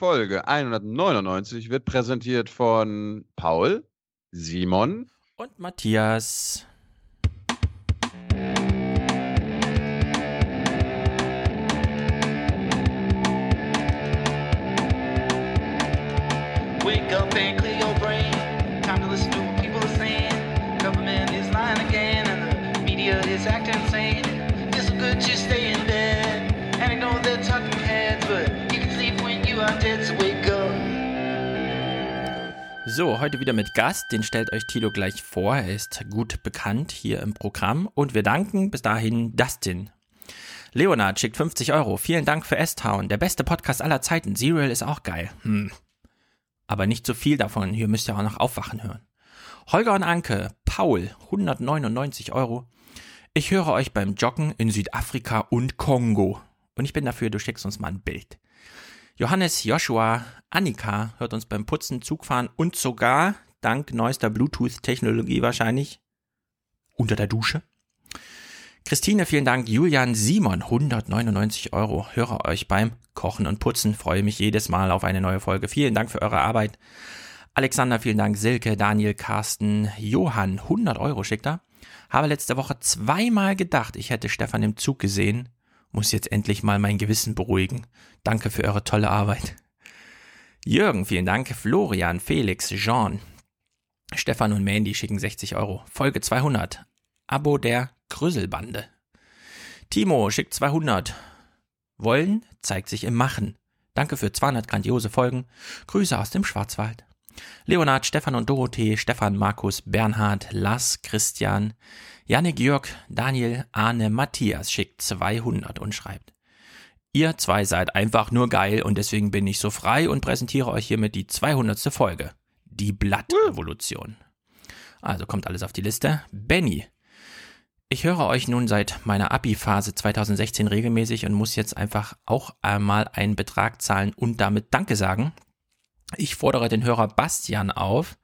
Folge 199 wird präsentiert von Paul, Simon und Matthias. Wake up and clear your brain. Time to listen to what people are saying. Government is lying again, and the media is acting insane. So, heute wieder mit Gast, den stellt euch Tilo gleich vor. Er ist gut bekannt hier im Programm und wir danken bis dahin Dustin. Leonard schickt 50 Euro. Vielen Dank für S-Town. Der beste Podcast aller Zeiten. Serial ist auch geil. Hm. Aber nicht so viel davon. Hier müsst ihr auch noch aufwachen hören. Holger und Anke, Paul, 199 Euro. Ich höre euch beim Joggen in Südafrika und Kongo. Und ich bin dafür, du schickst uns mal ein Bild. Johannes, Joshua, Annika hört uns beim Putzen, Zugfahren und sogar, dank neuester Bluetooth-Technologie wahrscheinlich, unter der Dusche. Christine, vielen Dank. Julian Simon, 199 Euro. Höre euch beim Kochen und Putzen. Freue mich jedes Mal auf eine neue Folge. Vielen Dank für eure Arbeit. Alexander, vielen Dank. Silke, Daniel, Carsten, Johann, 100 Euro schickt er. Habe letzte Woche zweimal gedacht, ich hätte Stefan im Zug gesehen. Muss jetzt endlich mal mein Gewissen beruhigen. Danke für eure tolle Arbeit. Jürgen, vielen Dank. Florian, Felix, Jean, Stefan und Mandy schicken 60 Euro. Folge 200. Abo der Grüsselbande. Timo schickt 200. Wollen zeigt sich im Machen. Danke für 200 grandiose Folgen. Grüße aus dem Schwarzwald. Leonard, Stefan und Dorothee, Stefan, Markus, Bernhard, Lars, Christian, Janne, Georg, Daniel, Arne, Matthias schickt 200 und schreibt. Ihr zwei seid einfach nur geil und deswegen bin ich so frei und präsentiere euch hiermit die 200. Folge. Die Blattrevolution. Also kommt alles auf die Liste. Benny. Ich höre euch nun seit meiner Abi-Phase 2016 regelmäßig und muss jetzt einfach auch einmal einen Betrag zahlen und damit Danke sagen. Ich fordere den Hörer Bastian auf,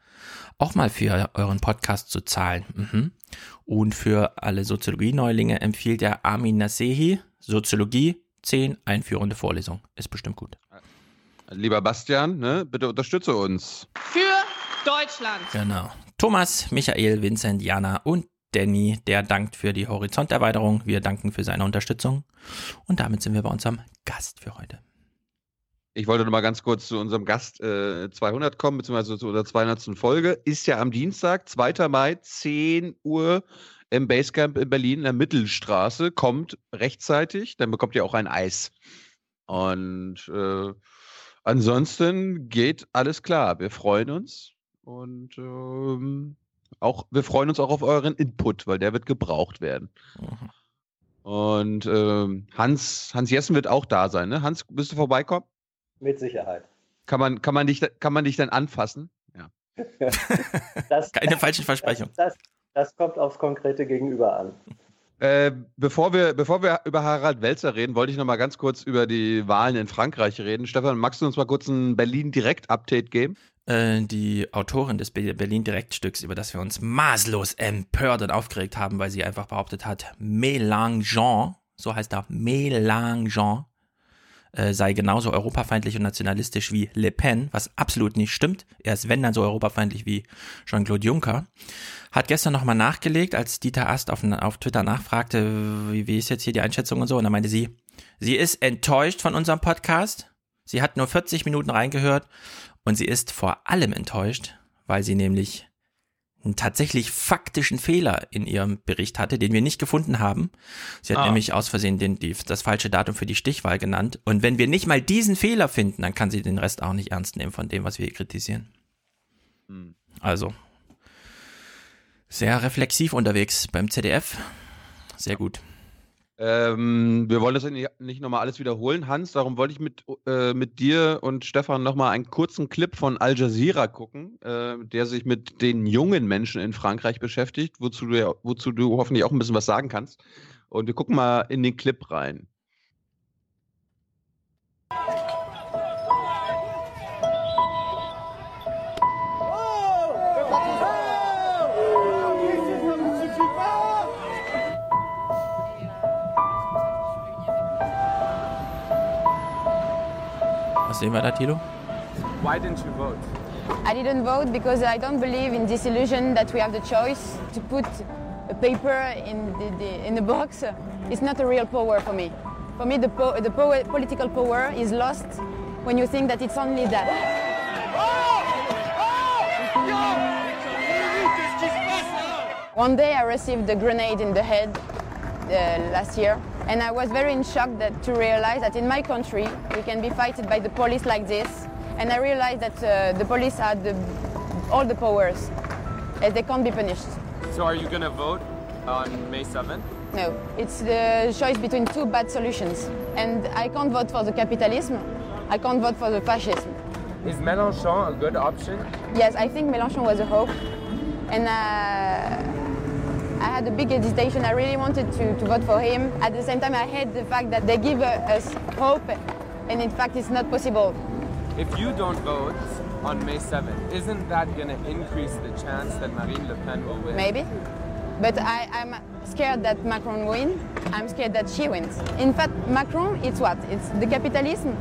auch mal für euren Podcast zu zahlen. Mhm. Und für alle Soziologie-Neulinge empfiehlt er Armin Nasehi, Soziologie 10, einführende Vorlesung. Ist bestimmt gut. Lieber Bastian, ne, bitte unterstütze uns. Für Deutschland. Genau. Thomas, Michael, Vincent, Jana und Danny, der dankt für die Horizonterweiterung. Wir danken für seine Unterstützung. Und damit sind wir bei unserem Gast für heute. Ich wollte noch mal ganz kurz zu unserem Gast äh, 200 kommen, beziehungsweise zu unserer 200. Folge. Ist ja am Dienstag, 2. Mai, 10 Uhr im Basecamp in Berlin in der Mittelstraße. Kommt rechtzeitig, dann bekommt ihr auch ein Eis. Und äh, ansonsten geht alles klar. Wir freuen uns und ähm, auch, wir freuen uns auch auf euren Input, weil der wird gebraucht werden. Mhm. Und ähm, Hans, Hans Jessen wird auch da sein, ne? Hans, bist du vorbeikommen? Mit Sicherheit. Kann man, kann man dich, kann man dich dann anfassen? Ja. Das, Keine falschen Versprechungen. Das, das, das kommt aufs konkrete Gegenüber an. Äh, bevor, wir, bevor wir über Harald Welzer reden, wollte ich noch mal ganz kurz über die Wahlen in Frankreich reden. Stefan, magst du uns mal kurz ein Berlin-Direkt-Update geben? Äh, die Autorin des Be- Berlin-Direktstücks, über das wir uns maßlos empört und aufgeregt haben, weil sie einfach behauptet hat, Mélenchon, so heißt er, Mélenchon, äh, sei genauso europafeindlich und nationalistisch wie Le Pen, was absolut nicht stimmt. Er ist, wenn dann, so europafeindlich wie Jean-Claude Juncker. Hat gestern nochmal nachgelegt, als Dieter Ast auf, auf Twitter nachfragte, wie, wie ist jetzt hier die Einschätzung und so. Und dann meinte sie, sie ist enttäuscht von unserem Podcast. Sie hat nur 40 Minuten reingehört und sie ist vor allem enttäuscht, weil sie nämlich einen tatsächlich faktischen Fehler in ihrem Bericht hatte, den wir nicht gefunden haben. Sie hat Ah. nämlich aus Versehen den, die, das falsche Datum für die Stichwahl genannt. Und wenn wir nicht mal diesen Fehler finden, dann kann sie den Rest auch nicht ernst nehmen von dem, was wir hier kritisieren. Hm. Also, sehr reflexiv unterwegs beim ZDF. Sehr gut. Ähm, wir wollen das nicht, nochmal alles wiederholen, Hans. Darum wollte ich mit, äh, mit dir und Stefan nochmal einen kurzen Clip von Al Jazeera gucken, äh, der sich mit den jungen Menschen in Frankreich beschäftigt, wozu du, wozu du hoffentlich auch ein bisschen was sagen kannst. Und wir gucken mal in den Clip rein. Was sehen wir da, Tilo? Why didn't you vote? I didn't vote because I don't believe in this illusion that we have the choice to put a paper in the, the, in the box. It's not a real power for me. For me, the, po- the power, political power is lost when you think that it's only that. One day I received a grenade in the head uh, last year, and I was very in shock that, to realize that in my country we can be fighted by the police like this. And I realized that uh, the police had the, all the powers, and they can't be punished. So are you gonna vote on May 7th? No, it's the choice between two bad solutions, and I can't vote for the capitalism. I can't vote for the fascism. Is Mélenchon a good option? Yes, I think Mélenchon was a hope, and uh, I had a big hesitation. I really wanted to, to vote for him. At the same time, I hate the fact that they give us hope, and in fact, it's not possible. If you don't vote on May 7th, isn't that gonna increase the chance that Marine Le Pen will win? Maybe. But I, I'm scared that Macron wins. I'm scared that she wins. In fact, Macron, it's what? It's the capitalism,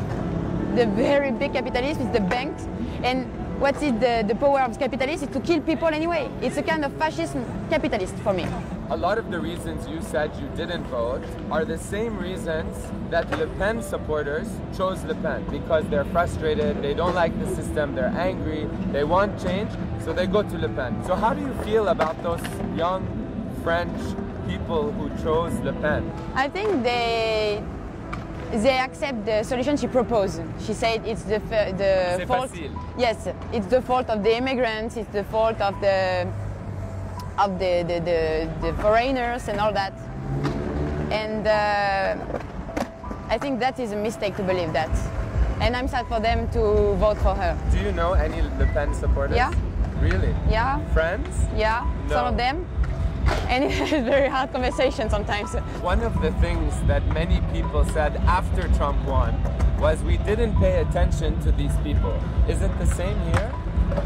the very big capitalism, it's the banks. And what is the, the power of capitalism is to kill people anyway. It's a kind of fascism capitalist for me. A lot of the reasons you said you didn't vote are the same reasons that Le Pen supporters chose Le Pen because they're frustrated, they don't like the system, they're angry, they want change, so they go to Le Pen. So how do you feel about those young French people who chose Le Pen? I think they they accept the solution she proposed. She said it's the f- the fault. facile. Yes, it's the fault of the immigrants. It's the fault of the of the the, the, the foreigners and all that. And uh, I think that is a mistake to believe that. And I'm sad for them to vote for her. Do you know any Le Pen supporters? Yeah. Really? Yeah, Friends? yeah, some of them. And it's very hard conversation sometimes. One of the things that many people said after Trump won was we didn't pay attention to these people. Is it the same here?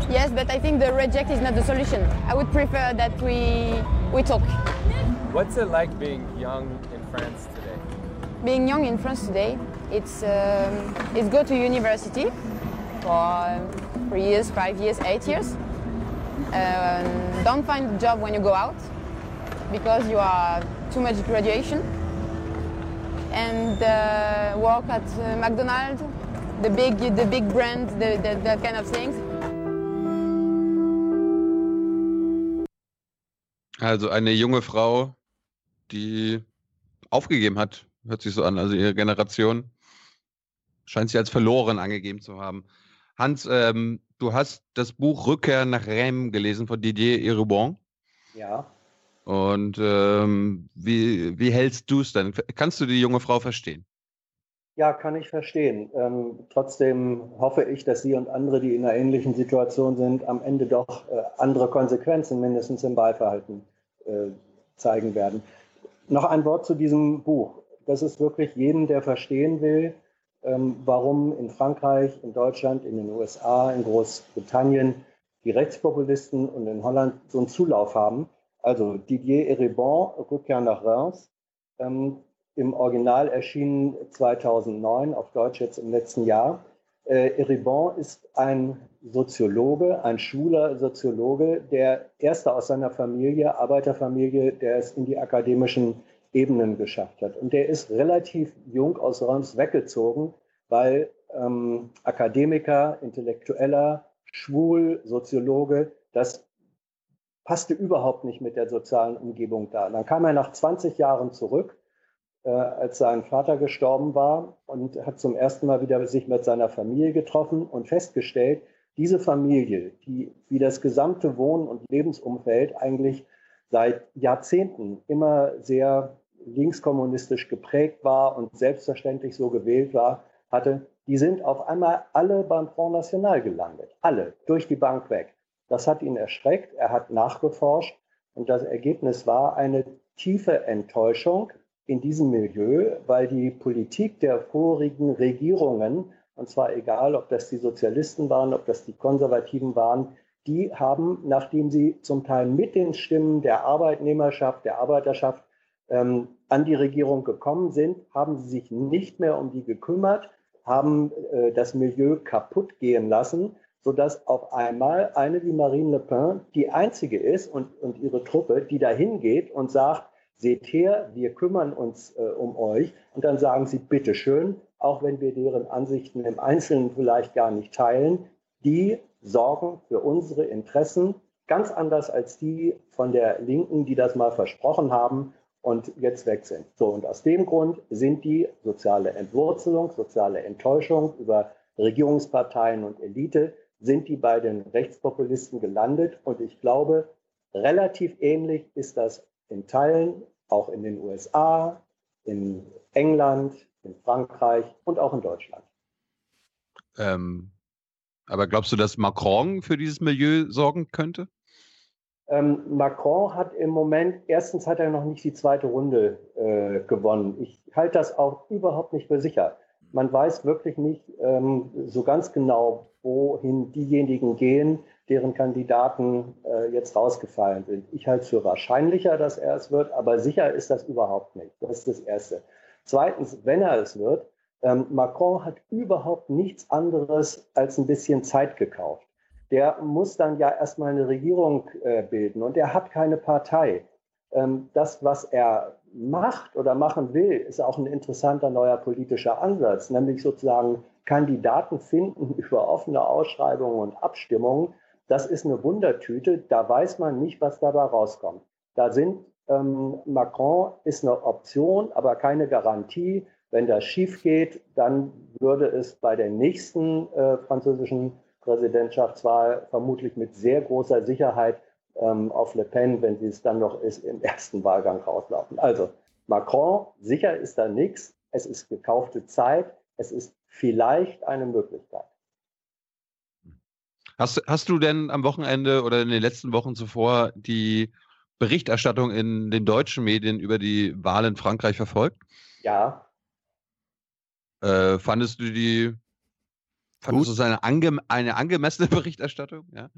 Yes, but I think the reject is not the solution. I would prefer that we we talk. What's it like being young in France today? Being young in France today, it's um, it's go to university for three years, five years, eight years. Um, don't find a job when you go out because you are too much graduation. And uh, work at uh, McDonald's, the big the big brand, the, the, that kind of things. Also eine junge Frau, die aufgegeben hat, hört sich so an. Also ihre Generation scheint sie als verloren angegeben zu haben. Hans, ähm, du hast das Buch Rückkehr nach Reims gelesen von Didier Eribon. Ja, Und ähm, wie, wie hältst du es denn? Kannst du die junge Frau verstehen? ja, kann ich verstehen. Ähm, trotzdem hoffe ich, dass Sie und andere, die in einer ähnlichen Situation sind, am Ende doch äh, andere Konsequenzen mindestens im Wahlverhalten äh, zeigen werden. Noch ein Wort zu diesem Buch. Das ist wirklich jedem, der verstehen will, ähm, warum in Frankreich, in Deutschland, in den USA, in Großbritannien die Rechtspopulisten und in Holland so einen Zulauf haben. Also Didier Eribon, Rückkehr nach Reims, ähm, im Original erschienen 2009, auf Deutsch jetzt im letzten Jahr. Äh, Eribon ist ein Soziologe, ein schwuler Soziologe, der erste aus seiner Familie, Arbeiterfamilie, der es in die akademischen Ebenen geschafft hat. Und der ist relativ jung aus Reims weggezogen, weil ähm, Akademiker, Intellektueller, schwul, Soziologe, das passte überhaupt nicht mit der sozialen Umgebung da. Dann kam er nach 20 Jahren zurück, äh, als sein Vater gestorben war und hat zum ersten Mal wieder sich mit seiner Familie getroffen und festgestellt, diese Familie, die wie das gesamte Wohn- und Lebensumfeld eigentlich seit Jahrzehnten immer sehr linkskommunistisch geprägt war und selbstverständlich so gewählt war, hatte, die sind auf einmal alle beim Front National gelandet. Alle, durch die Bank weg. Das hat ihn erschreckt, er hat nachgeforscht und das Ergebnis war eine tiefe Enttäuschung in diesem Milieu, weil die Politik der vorigen Regierungen, und zwar egal, ob das die Sozialisten waren, ob das die Konservativen waren, die haben, nachdem sie zum Teil mit den Stimmen der Arbeitnehmerschaft, der Arbeiterschaft ähm, an die Regierung gekommen sind, haben sie sich nicht mehr um die gekümmert, haben äh, das Milieu kaputt gehen lassen, sodass auf einmal eine wie Marine Le Pen die einzige ist und, und ihre Truppe, die dahin geht und sagt, seht her, wir kümmern uns äh, um euch. Und dann sagen sie, bitteschön, auch wenn wir deren Ansichten im Einzelnen vielleicht gar nicht teilen, die sorgen für unsere Interessen ganz anders als die von der Linken, die das mal versprochen haben und jetzt weg sind. So, und aus dem Grund sind die soziale Entwurzelung, soziale Enttäuschung über Regierungsparteien und Elite, sind die bei den Rechtspopulisten gelandet. Und ich glaube, relativ ähnlich ist das in Teilen auch in den USA, in England, in Frankreich und auch in Deutschland. Ähm, aber glaubst du, dass Macron für dieses Milieu sorgen könnte? Ähm, Macron hat im Moment, erstens hat er noch nicht die zweite Runde äh, gewonnen. Ich halte das auch überhaupt nicht für sicher. Man weiß wirklich nicht ähm, so ganz genau, wohin diejenigen gehen, deren Kandidaten äh, jetzt rausgefallen sind. Ich halte es für wahrscheinlicher, dass er es wird, aber sicher ist das überhaupt nicht. Das ist das Erste. Zweitens, wenn er es wird, ähm, Macron hat überhaupt nichts anderes als ein bisschen Zeit gekauft der muss dann ja erstmal eine Regierung äh, bilden und er hat keine Partei. Ähm, das, was er macht oder machen will, ist auch ein interessanter neuer politischer Ansatz, nämlich sozusagen Kandidaten finden über offene Ausschreibungen und Abstimmungen. Das ist eine Wundertüte, da weiß man nicht, was dabei rauskommt. Da sind ähm, Macron ist eine Option, aber keine Garantie. Wenn das schief geht, dann würde es bei der nächsten äh, französischen Präsidentschaftswahl vermutlich mit sehr großer Sicherheit ähm, auf Le Pen, wenn sie es dann noch ist, im ersten Wahlgang rauslaufen. Also Macron, sicher ist da nichts. Es ist gekaufte Zeit. Es ist vielleicht eine Möglichkeit. Hast, hast du denn am Wochenende oder in den letzten Wochen zuvor die Berichterstattung in den deutschen Medien über die Wahl in Frankreich verfolgt? Ja. Äh, fandest du die Fandest du es eine, ange eine angemessene Berichterstattung? Ja.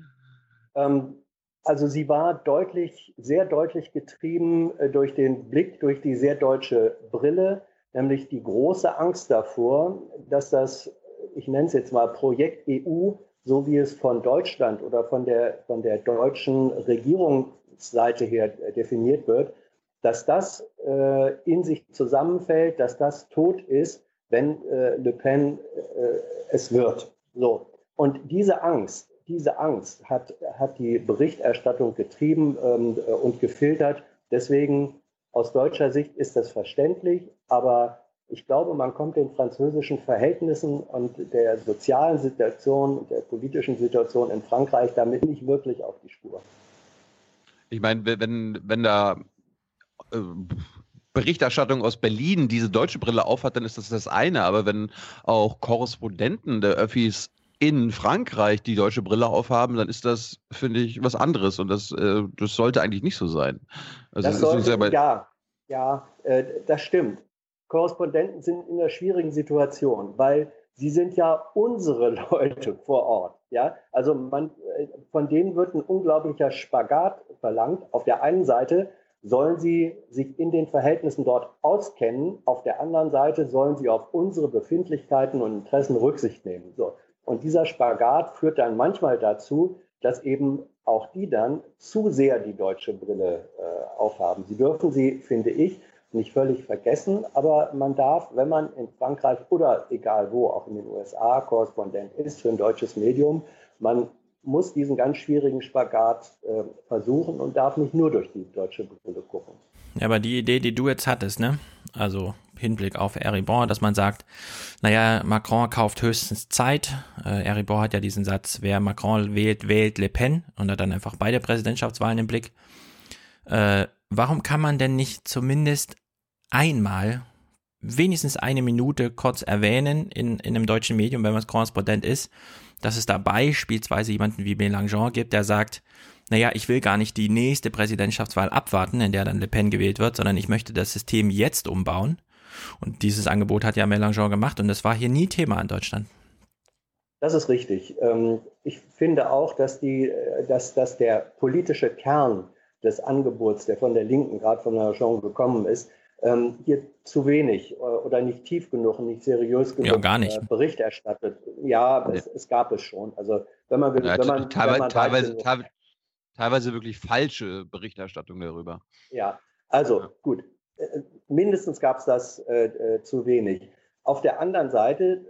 Ähm, also sie war deutlich, sehr deutlich getrieben äh, durch den Blick durch die sehr deutsche Brille, nämlich die große Angst davor, dass das, ich nenne es jetzt mal Projekt EU, so wie es von Deutschland oder von der, von der deutschen Regierungsseite her definiert wird, dass das äh, in sich zusammenfällt, dass das tot ist wenn äh, Le Pen äh, es wird. So. Und diese Angst, diese Angst hat, hat die Berichterstattung getrieben ähm, äh, und gefiltert. Deswegen aus deutscher Sicht ist das verständlich, aber ich glaube, man kommt den französischen Verhältnissen und der sozialen Situation der politischen Situation in Frankreich damit nicht wirklich auf die Spur. Ich meine, wenn, wenn da äh, Berichterstattung aus Berlin diese deutsche Brille aufhat, dann ist das das eine. Aber wenn auch Korrespondenten der Öffis in Frankreich die deutsche Brille aufhaben, dann ist das, finde ich, was anderes. Und das, äh, das sollte eigentlich nicht so sein. Also das sollte, ja, ja, äh, das stimmt. Korrespondenten sind in einer schwierigen Situation, weil sie sind ja unsere Leute vor Ort. Ja, also man, äh, von denen wird ein unglaublicher Spagat verlangt. Auf der einen Seite sollen sie sich in den Verhältnissen dort auskennen. Auf der anderen Seite sollen sie auf unsere Befindlichkeiten und Interessen Rücksicht nehmen. So. Und dieser Spagat führt dann manchmal dazu, dass eben auch die dann zu sehr die deutsche Brille äh, aufhaben. Sie dürfen sie, finde ich, nicht völlig vergessen, aber man darf, wenn man in Frankreich oder egal wo, auch in den USA Korrespondent ist für ein deutsches Medium, man muss diesen ganz schwierigen Spagat äh, versuchen und darf nicht nur durch die deutsche Brille gucken. Ja, aber die Idee, die du jetzt hattest, ne? Also Hinblick auf Eribon, dass man sagt, naja, Macron kauft höchstens Zeit. Äh, Eribon hat ja diesen Satz, wer Macron wählt, wählt Le Pen und hat dann einfach beide Präsidentschaftswahlen im Blick. Äh, warum kann man denn nicht zumindest einmal wenigstens eine Minute kurz erwähnen in, in einem deutschen Medium, wenn man Korrespondent ist, dass es da beispielsweise jemanden wie Mélenchon gibt, der sagt, naja, ich will gar nicht die nächste Präsidentschaftswahl abwarten, in der dann Le Pen gewählt wird, sondern ich möchte das System jetzt umbauen. Und dieses Angebot hat ja Mélenchon gemacht und das war hier nie Thema in Deutschland. Das ist richtig. Ähm, ich finde auch, dass, die, äh, dass, dass der politische Kern des Angebots, der von der Linken, gerade von Mélenchon gekommen ist, ähm, hier zu wenig äh, oder nicht tief genug und nicht seriös genug ja, gar nicht. Äh, Bericht erstattet. Ja, nee. es, es, gab es schon. Also wenn man, ja, wenn man, teilweise, wenn man teilweise, teilweise, teilweise wirklich falsche Berichterstattung darüber. Ja, also gut. Äh, mindestens gab es das äh, zu wenig. Auf der anderen Seite,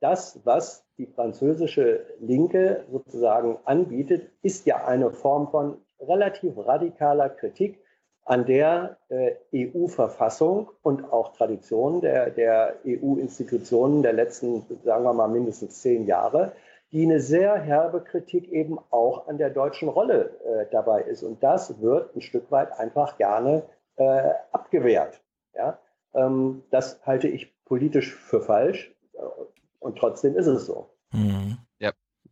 das, was die französische Linke sozusagen anbietet, ist ja eine Form von relativ radikaler Kritik an der äh, EU-Verfassung und auch Traditionen der, der EU-Institutionen der letzten, sagen wir mal, mindestens zehn Jahre, die eine sehr herbe Kritik eben auch an der deutschen Rolle äh, dabei ist. Und das wird ein Stück weit einfach gerne äh, abgewehrt. Ja? Ähm, das halte ich politisch für falsch äh, und trotzdem ist es so. Mhm.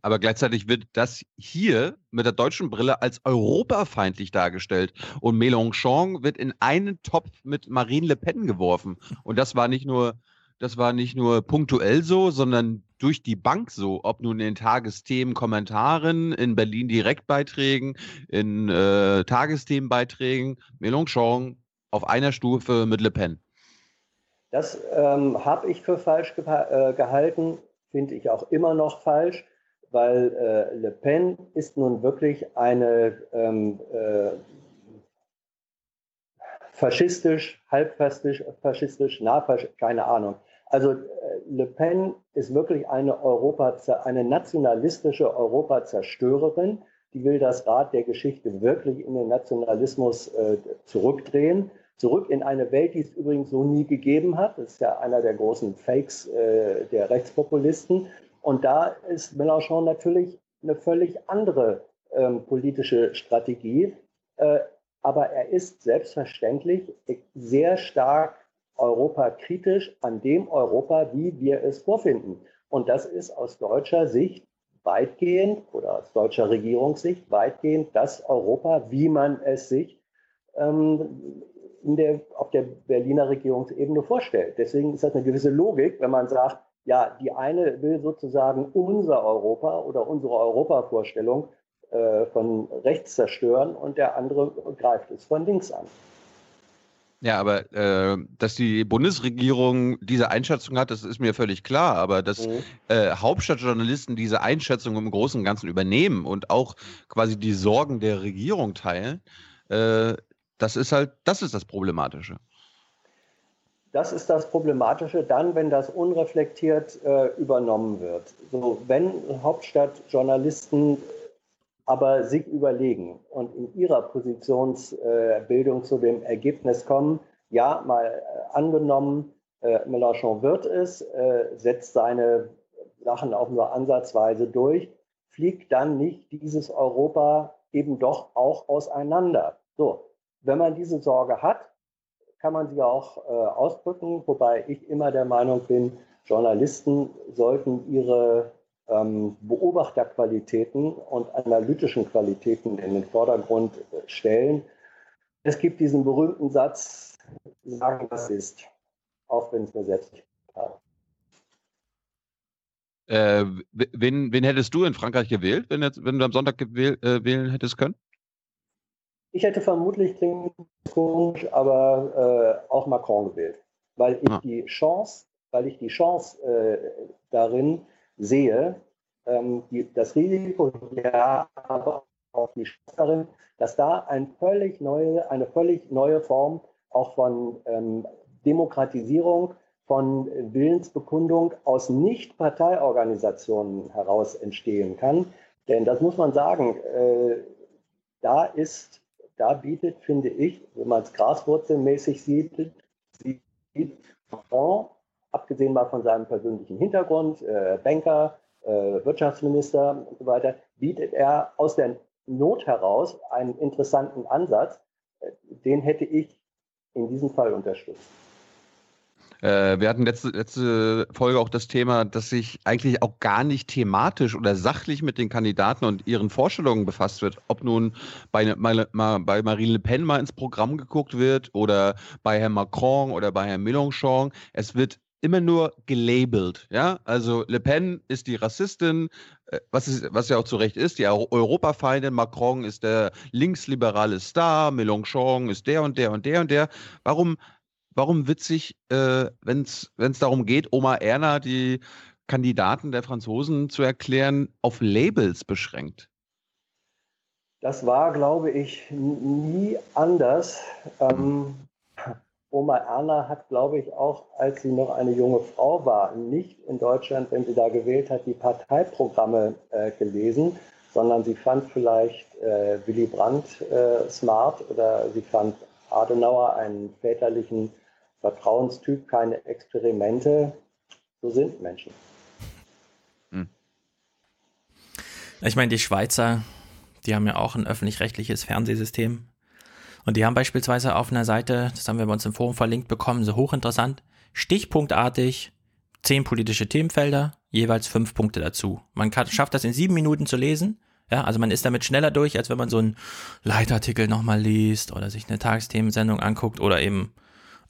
Aber gleichzeitig wird das hier mit der deutschen Brille als europafeindlich dargestellt. Und Mélenchon wird in einen Topf mit Marine Le Pen geworfen. Und das war nicht nur, das war nicht nur punktuell so, sondern durch die Bank so, ob nun in Tagesthemen, Kommentaren, in Berlin Direktbeiträgen, in äh, Tagesthemenbeiträgen, Mélenchon auf einer Stufe mit Le Pen. Das ähm, habe ich für falsch ge äh, gehalten, finde ich auch immer noch falsch weil äh, Le Pen ist nun wirklich eine ähm, äh, faschistisch, halbfaschistisch, faschistisch, nahfasch, keine Ahnung. Also äh, Le Pen ist wirklich eine, Europa, eine nationalistische Europazerstörerin. Die will das Rad der Geschichte wirklich in den Nationalismus äh, zurückdrehen. Zurück in eine Welt, die es übrigens so nie gegeben hat. Das ist ja einer der großen Fakes äh, der Rechtspopulisten. Und da ist Mélenchon natürlich eine völlig andere ähm, politische Strategie. Äh, aber er ist selbstverständlich sehr stark europakritisch an dem Europa, wie wir es vorfinden. Und das ist aus deutscher Sicht weitgehend oder aus deutscher Regierungssicht weitgehend das Europa, wie man es sich ähm, der, auf der Berliner Regierungsebene vorstellt. Deswegen ist das eine gewisse Logik, wenn man sagt, ja, die eine will sozusagen unser Europa oder unsere Europavorstellung äh, von rechts zerstören und der andere greift es von links an. Ja, aber äh, dass die Bundesregierung diese Einschätzung hat, das ist mir völlig klar. Aber dass mhm. äh, Hauptstadtjournalisten diese Einschätzung im Großen und Ganzen übernehmen und auch quasi die Sorgen der Regierung teilen, äh, das ist halt, das ist das Problematische. Das ist das Problematische dann, wenn das unreflektiert äh, übernommen wird. So, wenn Hauptstadtjournalisten aber sich überlegen und in ihrer Positionsbildung äh, zu dem Ergebnis kommen, ja, mal äh, angenommen, äh, Mélenchon wird es, äh, setzt seine Sachen auch nur ansatzweise durch, fliegt dann nicht dieses Europa eben doch auch auseinander. So, wenn man diese Sorge hat, kann man sie auch äh, ausdrücken, wobei ich immer der Meinung bin, Journalisten sollten ihre ähm, Beobachterqualitäten und analytischen Qualitäten in den Vordergrund äh, stellen. Es gibt diesen berühmten Satz, sagen, was ist, auch wenn es mir selbst nicht passt. Äh, wen, wen, hättest du in Frankreich gewählt, wenn, jetzt, wenn du am Sonntag gewähl, äh, wählen hättest können? Ich hätte vermutlich, klingt komisch, aber äh, auch Macron gewählt, weil ich ah. die Chance, weil ich die Chance äh, darin sehe, ähm, die, das Risiko, ja, aber auch die Chance darin, dass da ein völlig neue, eine völlig neue Form auch von ähm, Demokratisierung, von Willensbekundung aus Nicht-Parteiorganisationen heraus entstehen kann. Denn das muss man sagen, äh, da ist da bietet, finde ich, wenn man es graswurzelmäßig sieht, sieht Macron, abgesehen mal von seinem persönlichen Hintergrund, äh, Banker, äh, Wirtschaftsminister und so weiter, bietet er aus der Not heraus einen interessanten Ansatz. Äh, den hätte ich in diesem Fall unterstützt. Äh, wir hatten letzte, letzte Folge auch das Thema, dass sich eigentlich auch gar nicht thematisch oder sachlich mit den Kandidaten und ihren Vorstellungen befasst wird. Ob nun bei, bei Marine Le Pen mal ins Programm geguckt wird oder bei Herrn Macron oder bei Herrn Mélenchon. Es wird immer nur gelabelt. Ja, also Le Pen ist die Rassistin, äh, was, ist, was ja auch zu Recht ist, die Europafeindin, Macron ist der linksliberale Star, Mélenchon ist der und der und der und der. Warum, warum witzig, äh, wenn es darum geht, Oma Erna die Kandidaten der Franzosen zu erklären, auf Labels beschränkt? Das war, glaube ich, nie anders. Ähm, Oma Erna hat, glaube ich, auch, als sie noch eine junge Frau war, nicht in Deutschland, wenn sie da gewählt hat, die Parteiprogramme äh, gelesen, sondern sie fand vielleicht äh, Willy Brandt äh, smart oder sie fand Adenauer einen väterlichen Vertrauenstyp, keine Experimente. So sind Menschen. Hm. Ich meine, die Schweizer, die haben ja auch ein öffentlich-rechtliches Fernsehsystem. Und die haben beispielsweise auf einer Seite, das haben wir bei uns im Forum verlinkt bekommen, so hochinteressant, stichpunktartig zehn politische Themenfelder, jeweils fünf Punkte dazu. Man kann, schafft das in sieben Minuten zu lesen. Ja, also man ist damit schneller durch, als wenn man so einen Leitartikel nochmal liest oder sich eine Tagesthemensendung anguckt oder eben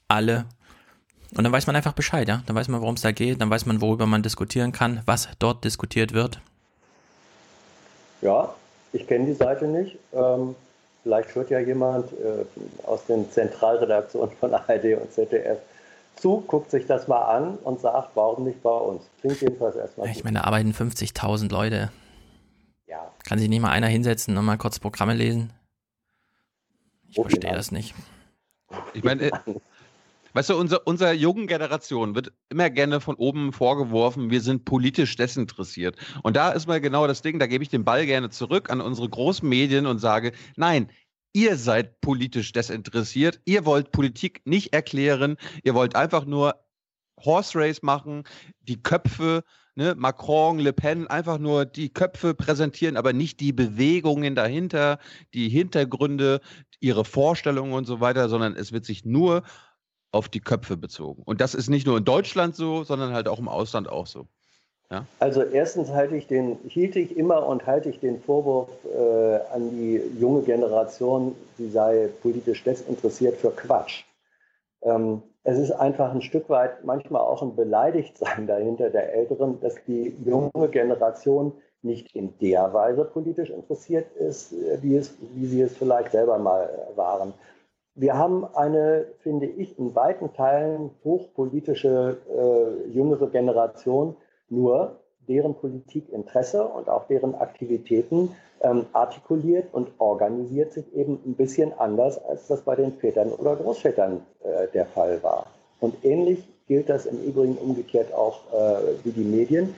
alle. Und dann weiß man einfach Bescheid, ja. Dann weiß man, worum es da geht, dann weiß man, worüber man diskutieren kann, was dort diskutiert wird. Ja, ich kenne die Seite nicht. Ähm, Vielleicht hört ja jemand äh, aus den Zentralredaktionen von ARD und ZDF zu, guckt sich das mal an und sagt, warum nicht bei uns? Klingt jedenfalls erstmal. Ich meine, da arbeiten 50.000 Leute. Ja. Kann sich nicht mal einer hinsetzen und mal kurz Programme lesen? Ich verstehe das nicht. Ich meine, Weißt du, unser, unserer jungen Generation wird immer gerne von oben vorgeworfen, wir sind politisch desinteressiert. Und da ist mal genau das Ding, da gebe ich den Ball gerne zurück an unsere großen Medien und sage, nein, ihr seid politisch desinteressiert, ihr wollt Politik nicht erklären, ihr wollt einfach nur Horse Race machen, die Köpfe, ne, Macron, Le Pen, einfach nur die Köpfe präsentieren, aber nicht die Bewegungen dahinter, die Hintergründe, ihre Vorstellungen und so weiter, sondern es wird sich nur auf die Köpfe bezogen. Und das ist nicht nur in Deutschland so, sondern halt auch im Ausland auch so. Ja? Also erstens halte ich den, hielt ich immer und halte ich den Vorwurf äh, an die junge Generation, sie sei politisch desinteressiert für Quatsch. Ähm, es ist einfach ein Stück weit manchmal auch ein Beleidigtsein dahinter der Älteren, dass die junge Generation nicht in der Weise politisch interessiert ist, äh, wie, es, wie sie es vielleicht selber mal waren. Wir haben eine, finde ich, in weiten Teilen hochpolitische äh, jüngere Generation, nur deren Politikinteresse und auch deren Aktivitäten ähm, artikuliert und organisiert sich eben ein bisschen anders, als das bei den Vätern oder Großvätern äh, der Fall war. Und ähnlich gilt das im Übrigen umgekehrt auch äh, wie die Medien.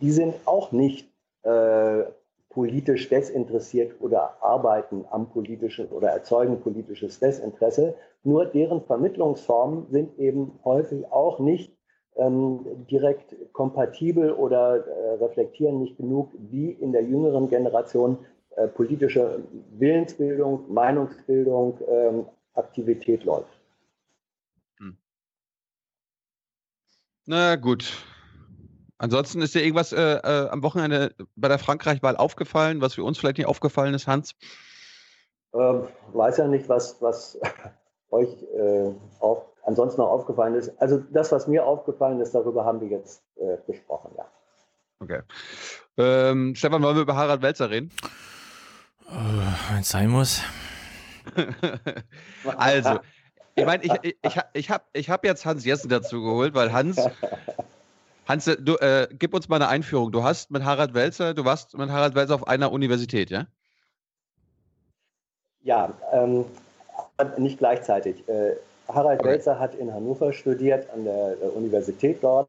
Die sind auch nicht äh, politisch desinteressiert oder arbeiten am politischen oder erzeugen politisches Desinteresse. Nur deren Vermittlungsformen sind eben häufig auch nicht ähm, direkt kompatibel oder äh, reflektieren nicht genug, wie in der jüngeren Generation äh, politische Willensbildung, Meinungsbildung, ähm, Aktivität läuft. Hm. Na gut, Ansonsten ist dir irgendwas äh, äh, am Wochenende bei der Frankreich-Wahl aufgefallen, was für uns vielleicht nicht aufgefallen ist, Hans? Ähm, weiß ja nicht, was, was euch äh, auf, ansonsten noch aufgefallen ist. Also das, was mir aufgefallen ist, darüber haben wir jetzt äh, gesprochen, ja. Okay. Ähm, Stefan, wollen wir über Harald Welzer reden? Wenn es sein muss. also, ich meine, ich, ich, ich, ich habe ich hab jetzt Hans Jessen dazu geholt, weil Hans Hans, du, äh, gib uns mal eine Einführung. Du hast mit Harald Welzer, du warst mit Harald Welzer auf einer Universität, ja? Ja, ähm, nicht gleichzeitig. Äh, Harald okay. Welzer hat in Hannover studiert, an der, der Universität dort.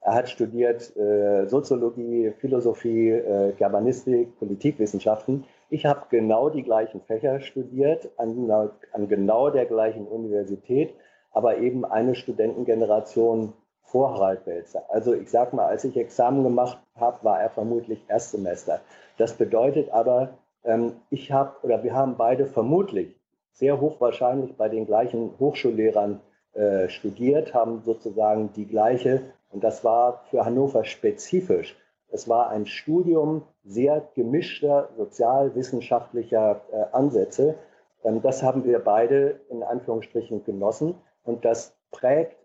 Er hat studiert äh, Soziologie, Philosophie, äh, Germanistik, Politikwissenschaften. Ich habe genau die gleichen Fächer studiert, an, an genau der gleichen Universität, aber eben eine Studentengeneration vor Harald Welzer. Also ich sage mal, als ich Examen gemacht habe, war er vermutlich Erstsemester. Das bedeutet aber, ähm, ich habe oder wir haben beide vermutlich sehr hochwahrscheinlich bei den gleichen Hochschullehrern äh, studiert, haben sozusagen die gleiche, und das war für Hannover spezifisch. Es war ein Studium sehr gemischter sozialwissenschaftlicher äh, Ansätze. Ähm, das haben wir beide in Anführungsstrichen genossen und das prägt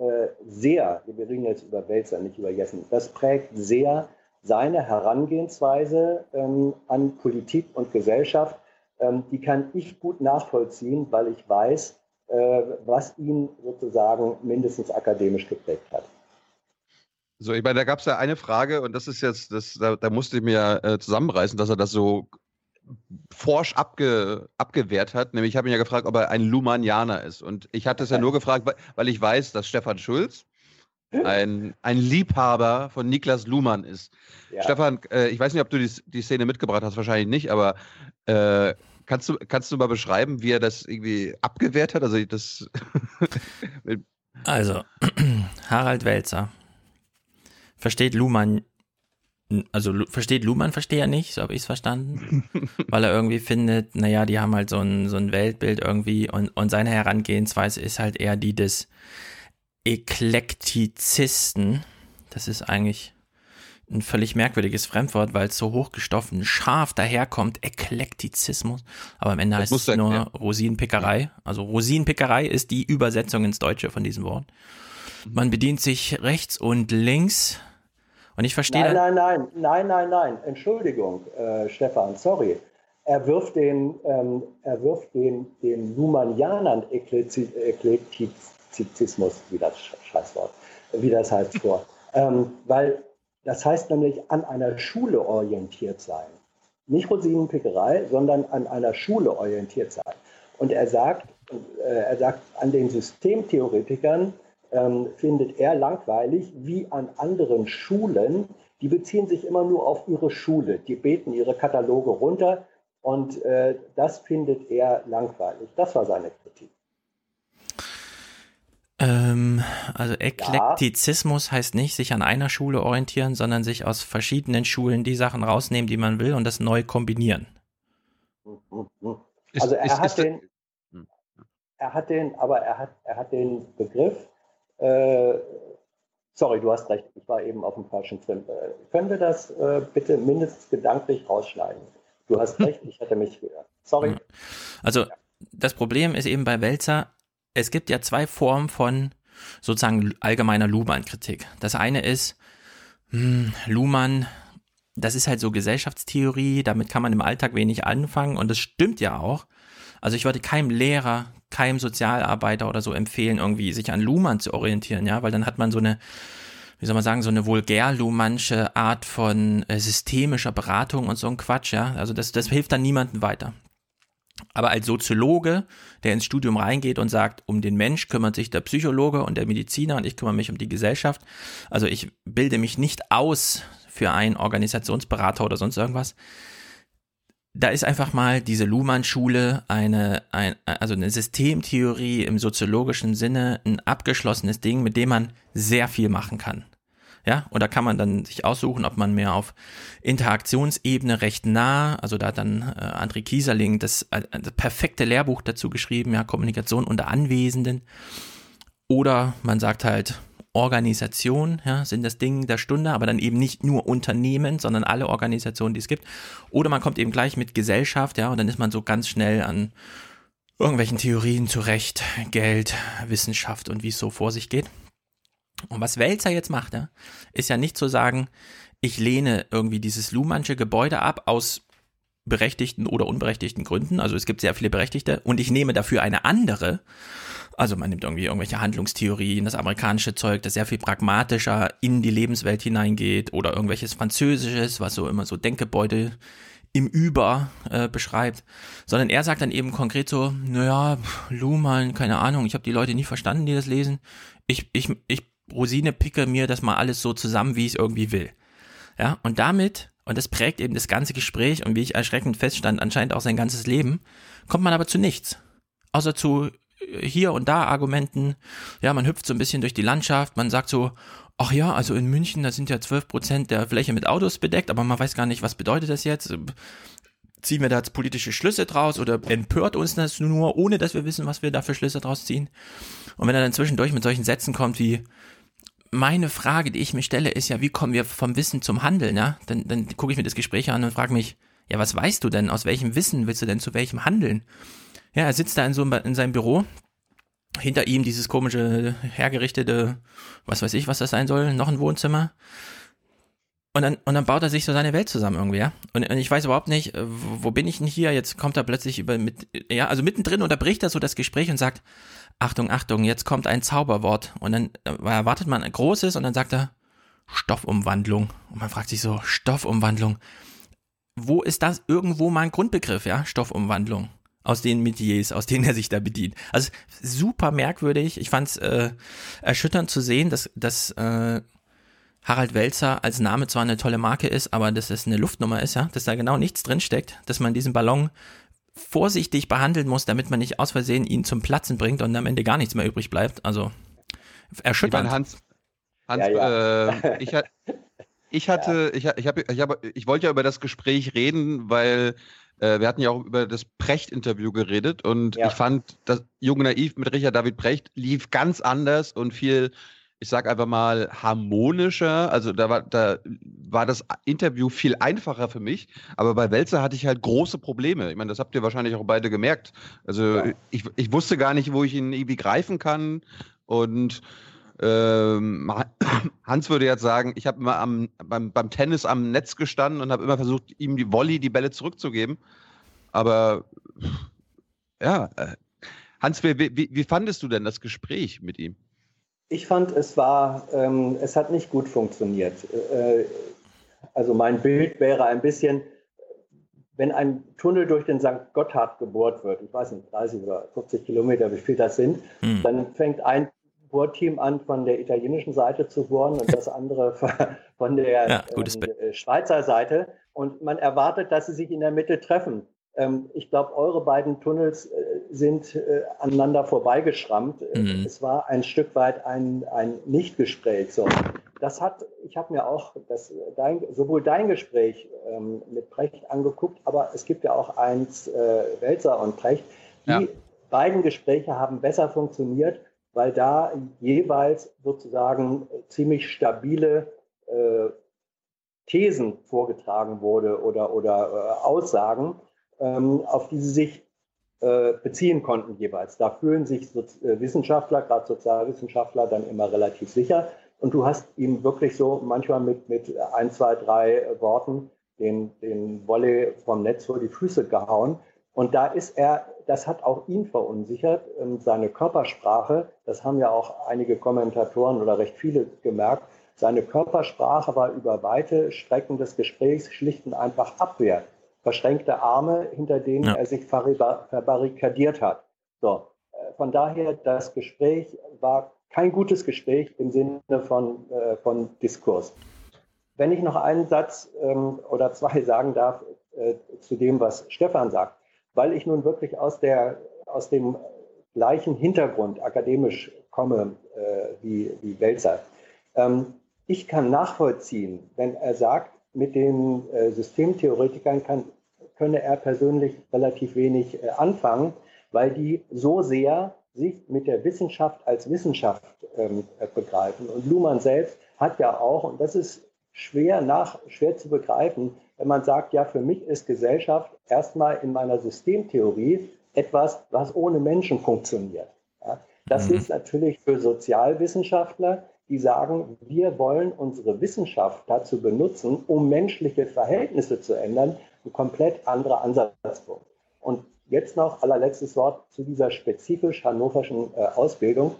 äh, sehr, wir reden jetzt über Welzer, nicht über Jessen, das prägt sehr seine Herangehensweise ähm, an Politik und Gesellschaft. Ähm, die kann ich gut nachvollziehen, weil ich weiß, äh, was ihn sozusagen mindestens akademisch geprägt hat. So, ich meine, da gab es ja eine Frage und das ist jetzt, das, da, da musste ich mir äh, zusammenreißen, dass er das so forsch abge, abgewehrt hat. Nämlich, ich habe ihn ja gefragt, ob er ein Lumanianer ist. Und ich hatte es ja nur gefragt, weil ich weiß, dass Stefan Schulz ein, ein Liebhaber von Niklas Luhmann ist. Ja. Stefan, äh, ich weiß nicht, ob du die, die Szene mitgebracht hast, wahrscheinlich nicht, aber äh, kannst, du, kannst du mal beschreiben, wie er das irgendwie abgewehrt hat? Also, das also Harald Welzer versteht Luhmann also versteht Luhmann, verstehe er nicht, so habe ich es verstanden, weil er irgendwie findet, naja, die haben halt so ein, so ein Weltbild irgendwie und, und seine Herangehensweise ist halt eher die des Eklektizisten. Das ist eigentlich ein völlig merkwürdiges Fremdwort, weil es so hochgestoffen scharf daherkommt, Eklektizismus. Aber am Ende das heißt es nur ja. Rosinenpickerei. Also Rosinenpickerei ist die Übersetzung ins Deutsche von diesem Wort. Man bedient sich rechts und links und ich verstehe. Nein, nein, nein, nein, nein, nein. Entschuldigung, äh, Stefan, sorry. Er wirft den, ähm, er wirft den, den Luhmannianern Eklektizismus, wie das Scheißwort, wie das heißt vor. ähm, weil das heißt nämlich an einer Schule orientiert sein. Nicht Rosinenpickerei, sondern an einer Schule orientiert sein. Und er sagt, äh, er sagt an den Systemtheoretikern, ähm, findet er langweilig, wie an anderen Schulen. Die beziehen sich immer nur auf ihre Schule. Die beten ihre Kataloge runter und äh, das findet er langweilig. Das war seine Kritik. Ähm, also Eklektizismus ja. heißt nicht sich an einer Schule orientieren, sondern sich aus verschiedenen Schulen die Sachen rausnehmen, die man will und das neu kombinieren. Also er hat den, hm. er hat den, aber er hat, er hat den Begriff äh, sorry, du hast recht, ich war eben auf dem falschen Film. Äh, können wir das äh, bitte mindestens gedanklich rausschneiden? Du hast recht, ich hatte mich gehört. Sorry. Also das Problem ist eben bei Welzer, es gibt ja zwei Formen von sozusagen allgemeiner Luhmann-Kritik. Das eine ist, hm, Luhmann, das ist halt so Gesellschaftstheorie, damit kann man im Alltag wenig anfangen und das stimmt ja auch. Also ich würde keinem Lehrer, keinem Sozialarbeiter oder so empfehlen, irgendwie sich an Luhmann zu orientieren, ja, weil dann hat man so eine, wie soll man sagen, so eine vulgär-luhmannsche Art von äh, systemischer Beratung und so ein Quatsch, ja. Also das, das hilft dann niemandem weiter. Aber als Soziologe, der ins Studium reingeht und sagt, um den Mensch kümmert sich der Psychologe und der Mediziner und ich kümmere mich um die Gesellschaft. Also ich bilde mich nicht aus für einen Organisationsberater oder sonst irgendwas da ist einfach mal diese Luhmann-Schule eine, ein, also eine Systemtheorie im soziologischen Sinne, ein abgeschlossenes Ding, mit dem man sehr viel machen kann. Ja, und da kann man dann sich aussuchen, ob man mehr auf Interaktionsebene recht nah, also da hat dann äh, André Kieserling das, äh, das perfekte Lehrbuch dazu geschrieben, ja, Kommunikation unter Anwesenden. Oder man sagt halt, Organisation, ja, sind das Ding der Stunde, aber dann eben nicht nur Unternehmen, sondern alle Organisationen, die es gibt. Oder man kommt eben gleich mit Gesellschaft, ja, und dann ist man so ganz schnell an irgendwelchen Theorien zurecht, Geld, Wissenschaft und wie es so vor sich geht. Und was Welzer jetzt macht, ja, ist ja nicht zu sagen, ich lehne irgendwie dieses Luhmannsche Gebäude ab aus berechtigten oder unberechtigten Gründen. Also es gibt sehr viele Berechtigte und ich nehme dafür eine andere also man nimmt irgendwie irgendwelche Handlungstheorien, das amerikanische Zeug, das sehr viel pragmatischer in die Lebenswelt hineingeht oder irgendwelches Französisches, was so immer so Denkgebäude im Über äh, beschreibt, sondern er sagt dann eben konkret so, naja, Luhmann, keine Ahnung, ich habe die Leute nie verstanden, die das lesen. Ich, ich, ich Rosine picke mir das mal alles so zusammen, wie ich es irgendwie will. Ja, und damit, und das prägt eben das ganze Gespräch und wie ich erschreckend feststand, anscheinend auch sein ganzes Leben, kommt man aber zu nichts. Außer zu hier und da Argumenten. Ja, man hüpft so ein bisschen durch die Landschaft, man sagt so, ach ja, also in München, da sind ja 12 Prozent der Fläche mit Autos bedeckt, aber man weiß gar nicht, was bedeutet das jetzt? Ziehen wir da jetzt politische Schlüsse draus oder empört uns das nur, ohne dass wir wissen, was wir da für Schlüsse draus ziehen? Und wenn er dann zwischendurch mit solchen Sätzen kommt wie, meine Frage, die ich mir stelle, ist ja, wie kommen wir vom Wissen zum Handeln, ja? Dann, dann gucke ich mir das Gespräch an und frage mich, ja, was weißt du denn? Aus welchem Wissen willst du denn zu welchem handeln? Ja, er sitzt da in so in seinem Büro hinter ihm dieses komische, hergerichtete, was weiß ich, was das sein soll, noch ein Wohnzimmer. Und dann, und dann baut er sich so seine Welt zusammen irgendwie, ja. Und, und ich weiß überhaupt nicht, äh, wo bin ich denn hier? Jetzt kommt er plötzlich über, mit, ja, also mittendrin unterbricht er so das Gespräch und sagt, Achtung, Achtung, jetzt kommt ein Zauberwort. Und dann äh, erwartet man ein großes und dann sagt er, Stoffumwandlung. Und man fragt sich so, Stoffumwandlung. Wo ist das irgendwo mal ein Grundbegriff, ja? Stoffumwandlung aus den Metiers, aus denen er sich da bedient. Also super merkwürdig. Ich fand es äh, erschütternd zu sehen, dass, dass äh, Harald Welzer als Name zwar eine tolle Marke ist, aber dass es eine Luftnummer ist, ja, dass da genau nichts drinsteckt, dass man diesen Ballon vorsichtig behandeln muss, damit man nicht aus Versehen ihn zum Platzen bringt und am Ende gar nichts mehr übrig bleibt. Also erschütternd. Ich meine, Hans, Hans, ja, ja. Äh, ich, ich hatte, ja. ich, ich, hab, ich, hab, ich wollte ja über das Gespräch reden, weil äh, wir hatten ja auch über das Precht-Interview geredet und ich fand, das Junge Naiv mit Richard David Precht lief ganz anders und viel ich sag einfach mal, harmonischer. Also da war, da war das Interview viel einfacher für mich. Aber bei Welzer hatte ich halt große Probleme. Ich meine, das habt ihr wahrscheinlich auch beide gemerkt. Also ja. ich, ich wusste gar nicht, wo ich ihn irgendwie greifen kann. Und ähm, Hans würde jetzt sagen, ich habe immer am, beim, beim Tennis am Netz gestanden und habe immer versucht, ihm die Volley, die Bälle zurückzugeben. Aber ja, äh, Hans, wie, wie, wie fandest du denn das Gespräch mit ihm? Ich fand, es war, ähm, es hat nicht gut funktioniert. Äh, also mein Bild wäre ein bisschen, wenn ein Tunnel durch den St. Gotthard gebohrt wird, ich weiß nicht, 30 oder 50 Kilometer, wie viel das sind, hm. dann fängt ein Bohrteam an, von der italienischen Seite zu bohren und das andere von der ja, äh, Schweizer Seite. Und man erwartet, dass sie sich in der Mitte treffen. Ähm, ich glaube, eure beiden Tunnels äh, sind äh, aneinander vorbeigeschrammt. Äh, mhm. Es war ein Stück weit ein, ein Nichtgespräch. So. Das hat, ich habe mir auch das, dein, sowohl dein Gespräch ähm, mit Precht angeguckt, aber es gibt ja auch eins, äh, Welser und Precht. Die ja. beiden Gespräche haben besser funktioniert, weil da jeweils sozusagen ziemlich stabile äh, Thesen vorgetragen wurde oder, oder äh, Aussagen ähm, auf die sie sich äh, beziehen konnten jeweils. Da fühlen sich so, äh, Wissenschaftler, gerade Sozialwissenschaftler, dann immer relativ sicher. Und du hast ihm wirklich so manchmal mit, mit ein, zwei, drei Worten den, den Wolle vom Netz vor die Füße gehauen. Und da ist er, das hat auch ihn verunsichert, ähm, seine Körpersprache, das haben ja auch einige Kommentatoren oder recht viele gemerkt, seine Körpersprache war über weite Strecken des Gesprächs schlicht und einfach Abwehr verschränkte Arme, hinter denen ja. er sich verbarrikadiert hat. So, äh, von daher, das Gespräch war kein gutes Gespräch im Sinne von, äh, von Diskurs. Wenn ich noch einen Satz ähm, oder zwei sagen darf äh, zu dem, was Stefan sagt, weil ich nun wirklich aus, der, aus dem gleichen Hintergrund akademisch komme äh, wie, wie Welzer. Ähm, ich kann nachvollziehen, wenn er sagt, mit den äh, Systemtheoretikern kann, könne er persönlich relativ wenig äh, anfangen, weil die so sehr sich mit der Wissenschaft als Wissenschaft ähm, äh, begreifen. Und Luhmann selbst hat ja auch, und das ist schwer, nach, schwer zu begreifen, wenn man sagt, ja, für mich ist Gesellschaft erstmal in meiner Systemtheorie etwas, was ohne Menschen funktioniert. Ja, das mhm. ist natürlich für Sozialwissenschaftler die sagen, wir wollen unsere Wissenschaft dazu benutzen, um menschliche Verhältnisse zu ändern, ein komplett anderer Ansatzpunkt. Und jetzt noch allerletztes Wort zu dieser spezifisch hannoverschen äh, Ausbildung.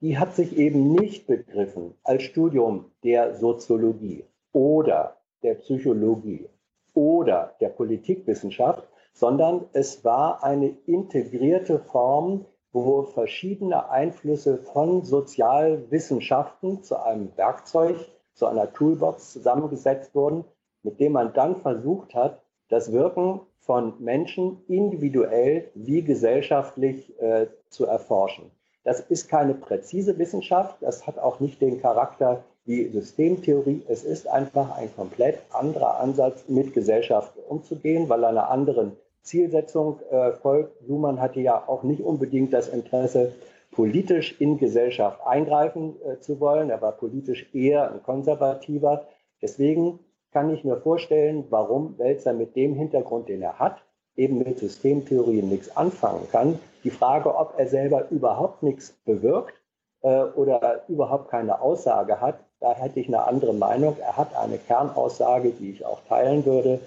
Die hat sich eben nicht begriffen als Studium der Soziologie oder der Psychologie oder der Politikwissenschaft, sondern es war eine integrierte Form wo verschiedene Einflüsse von Sozialwissenschaften zu einem Werkzeug, zu einer Toolbox zusammengesetzt wurden, mit dem man dann versucht hat, das Wirken von Menschen individuell wie gesellschaftlich äh, zu erforschen. Das ist keine präzise Wissenschaft, das hat auch nicht den Charakter wie Systemtheorie. Es ist einfach ein komplett anderer Ansatz, mit Gesellschaft umzugehen, weil er einer anderen Zielsetzung äh, folgt. Luhmann hatte ja auch nicht unbedingt das Interesse, politisch in Gesellschaft eingreifen äh, zu wollen. Er war politisch eher ein Konservativer. Deswegen kann ich mir vorstellen, warum Welzer mit dem Hintergrund, den er hat, eben mit Systemtheorien nichts anfangen kann. Die Frage, ob er selber überhaupt nichts bewirkt äh, oder überhaupt keine Aussage hat, da hätte ich eine andere Meinung. Er hat eine Kernaussage, die ich auch teilen würde,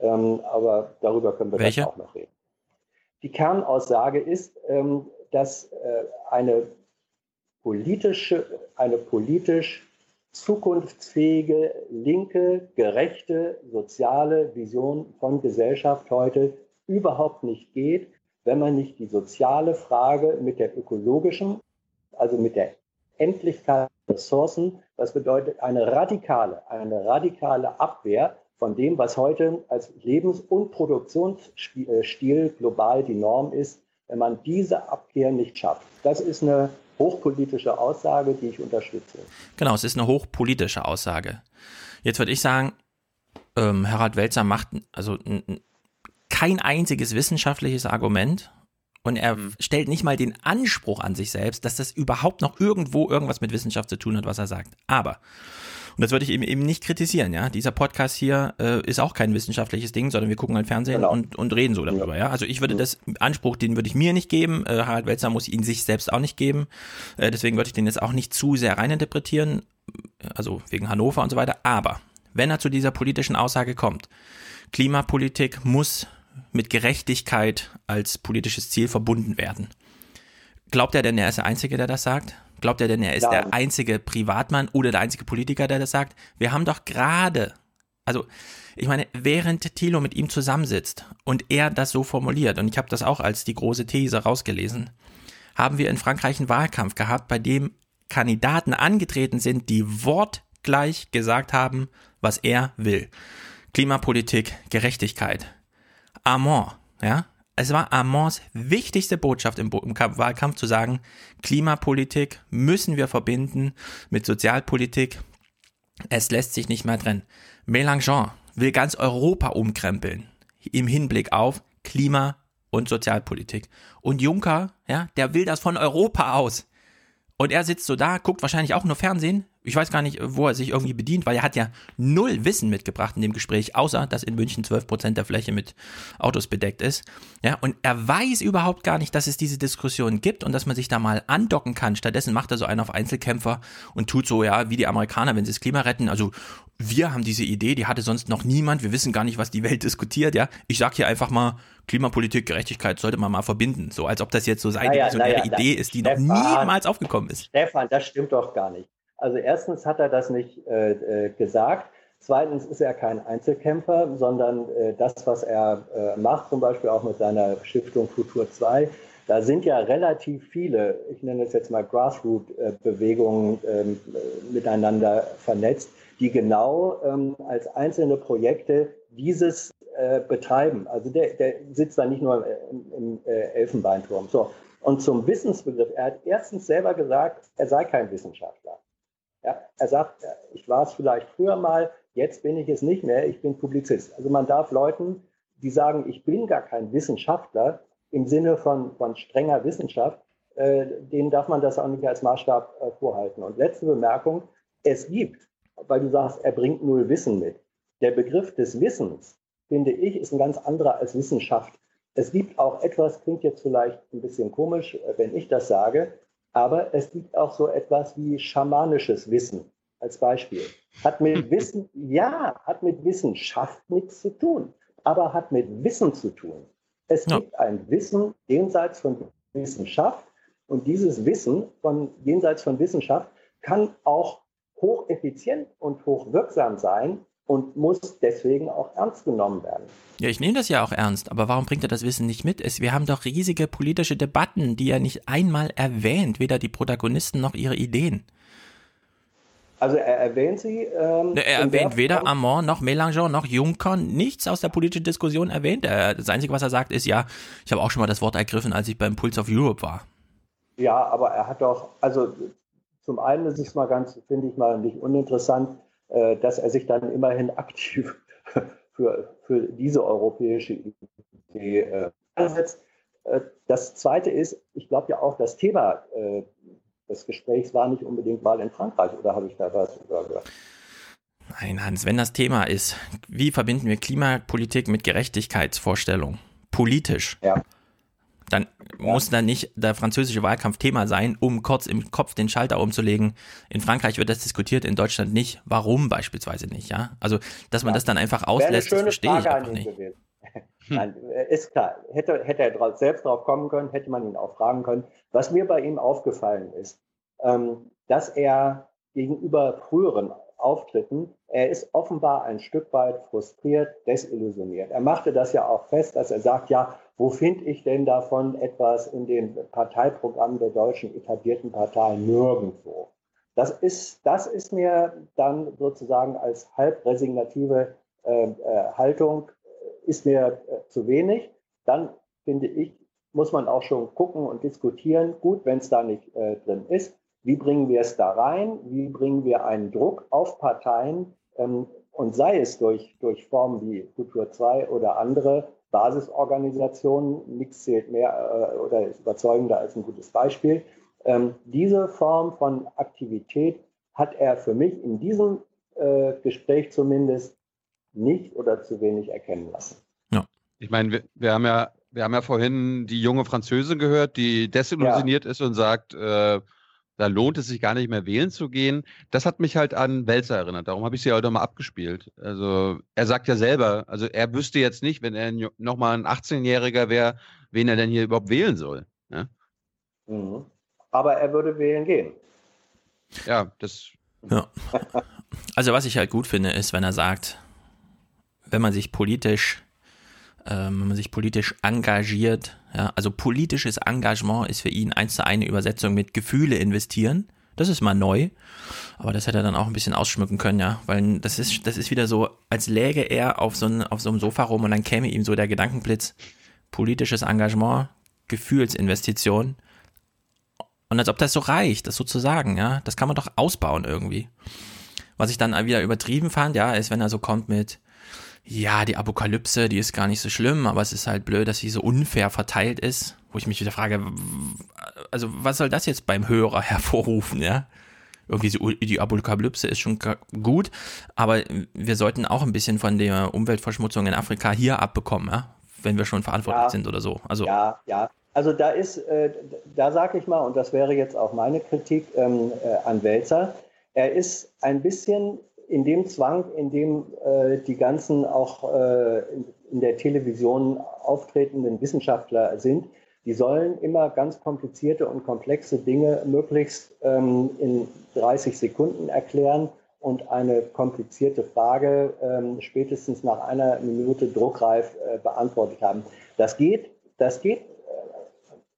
ähm, aber darüber können wir Welche? auch noch reden. Die Kernaussage ist, ähm, dass äh, eine politische, eine politisch zukunftsfähige, linke, gerechte, soziale Vision von Gesellschaft heute überhaupt nicht geht, wenn man nicht die soziale Frage mit der ökologischen, also mit der Endlichkeit der Ressourcen, das bedeutet eine radikale, eine radikale Abwehr von dem, was heute als Lebens- und Produktionsstil global die Norm ist, wenn man diese Abkehr nicht schafft. Das ist eine hochpolitische Aussage, die ich unterstütze. Genau, es ist eine hochpolitische Aussage. Jetzt würde ich sagen, ähm, Harald Welzer macht also kein einziges wissenschaftliches Argument und er stellt nicht mal den Anspruch an sich selbst, dass das überhaupt noch irgendwo irgendwas mit Wissenschaft zu tun hat, was er sagt. Aber und das würde ich eben eben nicht kritisieren, ja. Dieser Podcast hier äh, ist auch kein wissenschaftliches Ding, sondern wir gucken halt Fernsehen Genau. und, und reden so darüber, ja. Also ich würde das Anspruch, den würde ich mir nicht geben. Äh, Harald Welzer muss ihn sich selbst auch nicht geben. Äh, deswegen würde ich den jetzt auch nicht zu sehr reininterpretieren, also wegen Hannover und so weiter. Aber wenn er zu dieser politischen Aussage kommt, Klimapolitik muss mit Gerechtigkeit als politisches Ziel verbunden werden. Glaubt er denn, er ist der Einzige, der das sagt? Glaubt er denn, er ist Nein. der einzige Privatmann oder der einzige Politiker, der das sagt? Wir haben doch gerade, also ich meine, während Thilo mit ihm zusammensitzt und er das so formuliert, und ich habe das auch als die große These rausgelesen, haben wir in Frankreich einen Wahlkampf gehabt, bei dem Kandidaten angetreten sind, die wortgleich gesagt haben, was er will. Klimapolitik, Gerechtigkeit. Armand, ja, es war Armands wichtigste Botschaft im, Bo- im Kampf- Wahlkampf zu sagen, Klimapolitik müssen wir verbinden mit Sozialpolitik. Es lässt sich nicht mehr trennen. Mélenchon will ganz Europa umkrempeln im Hinblick auf Klima und Sozialpolitik. Und Juncker, ja, der will das von Europa aus. Und er sitzt so da, guckt wahrscheinlich auch nur Fernsehen. Ich weiß gar nicht, wo er sich irgendwie bedient, weil er hat ja null Wissen mitgebracht in dem Gespräch, außer dass in München 12% der Fläche mit Autos bedeckt ist. Ja, und er weiß überhaupt gar nicht, dass es diese Diskussion gibt und dass man sich da mal andocken kann. Stattdessen macht er so einen auf Einzelkämpfer und tut so, ja, wie die Amerikaner, wenn sie das Klima retten. Also, wir haben diese Idee, die hatte sonst noch niemand. Wir wissen gar nicht, was die Welt diskutiert, ja. Ich sag hier einfach mal, Klimapolitik, Gerechtigkeit sollte man mal verbinden. So, als ob das jetzt so seine Naja, naja, Idee ist, die noch Stefan. niemals aufgekommen ist. Stefan, das stimmt doch gar nicht. Also erstens hat er das nicht äh, äh, gesagt. Zweitens ist er kein Einzelkämpfer, sondern äh, das, was er äh, macht, zum Beispiel auch mit seiner Stiftung Futur 2, da sind ja relativ viele, ich nenne es jetzt mal Grassroot-Bewegungen ähm, äh, miteinander vernetzt, die genau ähm, als einzelne Projekte dieses äh, betreiben. Also der, der sitzt da nicht nur im, im äh, Elfenbeinturm. So. Und zum Wissensbegriff, er hat erstens selber gesagt, er sei kein Wissenschaftler. Ja, er sagt, ich war es vielleicht früher mal, jetzt bin ich es nicht mehr, ich bin Publizist. Also man darf Leuten, die sagen, ich bin gar kein Wissenschaftler im Sinne von, von strenger Wissenschaft, äh, denen darf man das auch nicht als Maßstab äh, vorhalten. Und letzte Bemerkung, es gibt, weil du sagst, er bringt null Wissen mit. Der Begriff des Wissens, finde ich, ist ein ganz anderer als Wissenschaft. Es gibt auch etwas, klingt jetzt vielleicht ein bisschen komisch, äh, wenn ich das sage, aber es gibt auch so etwas wie schamanisches Wissen als Beispiel. Hat mit Wissen, ja, hat mit Wissenschaft nichts zu tun, aber hat mit Wissen zu tun. Es Ja. gibt ein Wissen jenseits von Wissenschaft und dieses Wissen von jenseits von Wissenschaft kann auch hocheffizient und hochwirksam sein und muss deswegen auch ernst genommen werden. Ja, ich nehme das ja auch ernst, aber warum bringt er das Wissen nicht mit? Es, wir haben doch riesige politische Debatten, die er nicht einmal erwähnt, weder die Protagonisten noch ihre Ideen. Also er erwähnt sie. Ähm, Er in erwähnt der weder Armand noch Mélenchon noch Juncker, nichts aus der politischen Diskussion erwähnt. Er, das Einzige, was er sagt, ist ja, ich habe auch schon mal das Wort ergriffen, als ich beim Pulse of Europe war. Ja, aber er hat doch, also zum einen ist es mal ganz, finde ich mal nicht uninteressant, äh, dass er sich dann immerhin aktiv für, für diese europäische Idee äh, einsetzt. Äh, das zweite ist, ich glaube ja auch, das Thema äh, des Gesprächs war nicht unbedingt Wahl in Frankreich, oder habe ich da was übergehört? Nein, Hans, wenn das Thema ist, wie verbinden wir Klimapolitik mit Gerechtigkeitsvorstellung, politisch. Ja. Dann muss da nicht der französische Wahlkampf Thema sein, um kurz im Kopf den Schalter umzulegen. In Frankreich wird das diskutiert, in Deutschland nicht. Warum beispielsweise nicht, ja? Also, dass man Ja. das dann einfach auslässt, das verstehe ich Frage an einfach nicht. gewesen. Nein, äh, ist klar. Hätte, hätte er drauf, selbst drauf kommen können, hätte man ihn auch fragen können. Was mir bei ihm aufgefallen ist, ähm, dass er gegenüber früheren Auftritten, er ist offenbar ein Stück weit frustriert, desillusioniert. Er machte das ja auch fest, dass er sagt, ja, wo finde ich denn davon etwas in den Parteiprogrammen der deutschen etablierten Parteien? Nirgendwo. Das ist, das ist mir dann sozusagen als halb resignative äh, äh, Haltung äh, ist mir äh, zu wenig. Dann finde ich, muss man auch schon gucken und diskutieren. Gut, wenn es da nicht äh, drin ist, wie bringen wir es da rein? Wie bringen wir einen Druck auf Parteien? Ähm, und sei es durch, durch Formen wie Kultur 2 oder andere Basisorganisationen, nichts zählt mehr äh, oder ist überzeugender als ein gutes Beispiel. Ähm, diese Form von Aktivität hat er für mich in diesem äh, Gespräch zumindest nicht oder zu wenig erkennen lassen. Ich meine, wir, wir haben ja, wir haben ja vorhin die junge Französin gehört, die desillusioniert ist und sagt, äh, da lohnt es sich gar nicht mehr wählen zu gehen. Das hat mich halt an Welzer erinnert. Darum habe ich sie heute mal abgespielt. Also er sagt ja selber, also er wüsste jetzt nicht, wenn er nochmal ein 18-Jähriger wäre, wen er denn hier überhaupt wählen soll. Ne? Mhm. Aber er würde wählen gehen. Ja, das Ja. Also was ich halt gut finde, ist, wenn er sagt, wenn man sich politisch, ähm, wenn man sich politisch engagiert, ja, also politisches Engagement ist für ihn eins zu eine Übersetzung mit Gefühle investieren. Das ist mal neu, aber das hätte er dann auch ein bisschen ausschmücken können, ja, weil das ist, das ist wieder so, als läge er auf so, ein, auf so einem Sofa rum und dann käme ihm so der Gedankenblitz, politisches Engagement, Gefühlsinvestition. Und als ob das so reicht, das so zu sagen, ja, das kann man doch ausbauen irgendwie. Was ich dann wieder übertrieben fand, ja, ist, wenn er so kommt mit, ja, die Apokalypse, die ist gar nicht so schlimm, aber es ist halt blöd, dass sie so unfair verteilt ist, wo ich mich wieder frage, also was soll das jetzt beim Hörer hervorrufen, ja? Irgendwie die Apokalypse ist schon gut, aber wir sollten auch ein bisschen von der Umweltverschmutzung in Afrika hier abbekommen, ja? Wenn wir schon verantwortlich Ja. sind oder so. Also, Ja, ja. Also da ist, äh, da sage ich mal, und das wäre jetzt auch meine Kritik ähm, äh, an Welzer, er ist ein bisschen in dem Zwang, in dem äh, die ganzen auch äh, in, der Television auftretenden Wissenschaftler sind. Die sollen immer ganz komplizierte und komplexe Dinge möglichst ähm, in 30 Sekunden erklären und eine komplizierte Frage ähm, spätestens nach einer Minute druckreif äh, beantwortet haben. Das geht, das geht äh,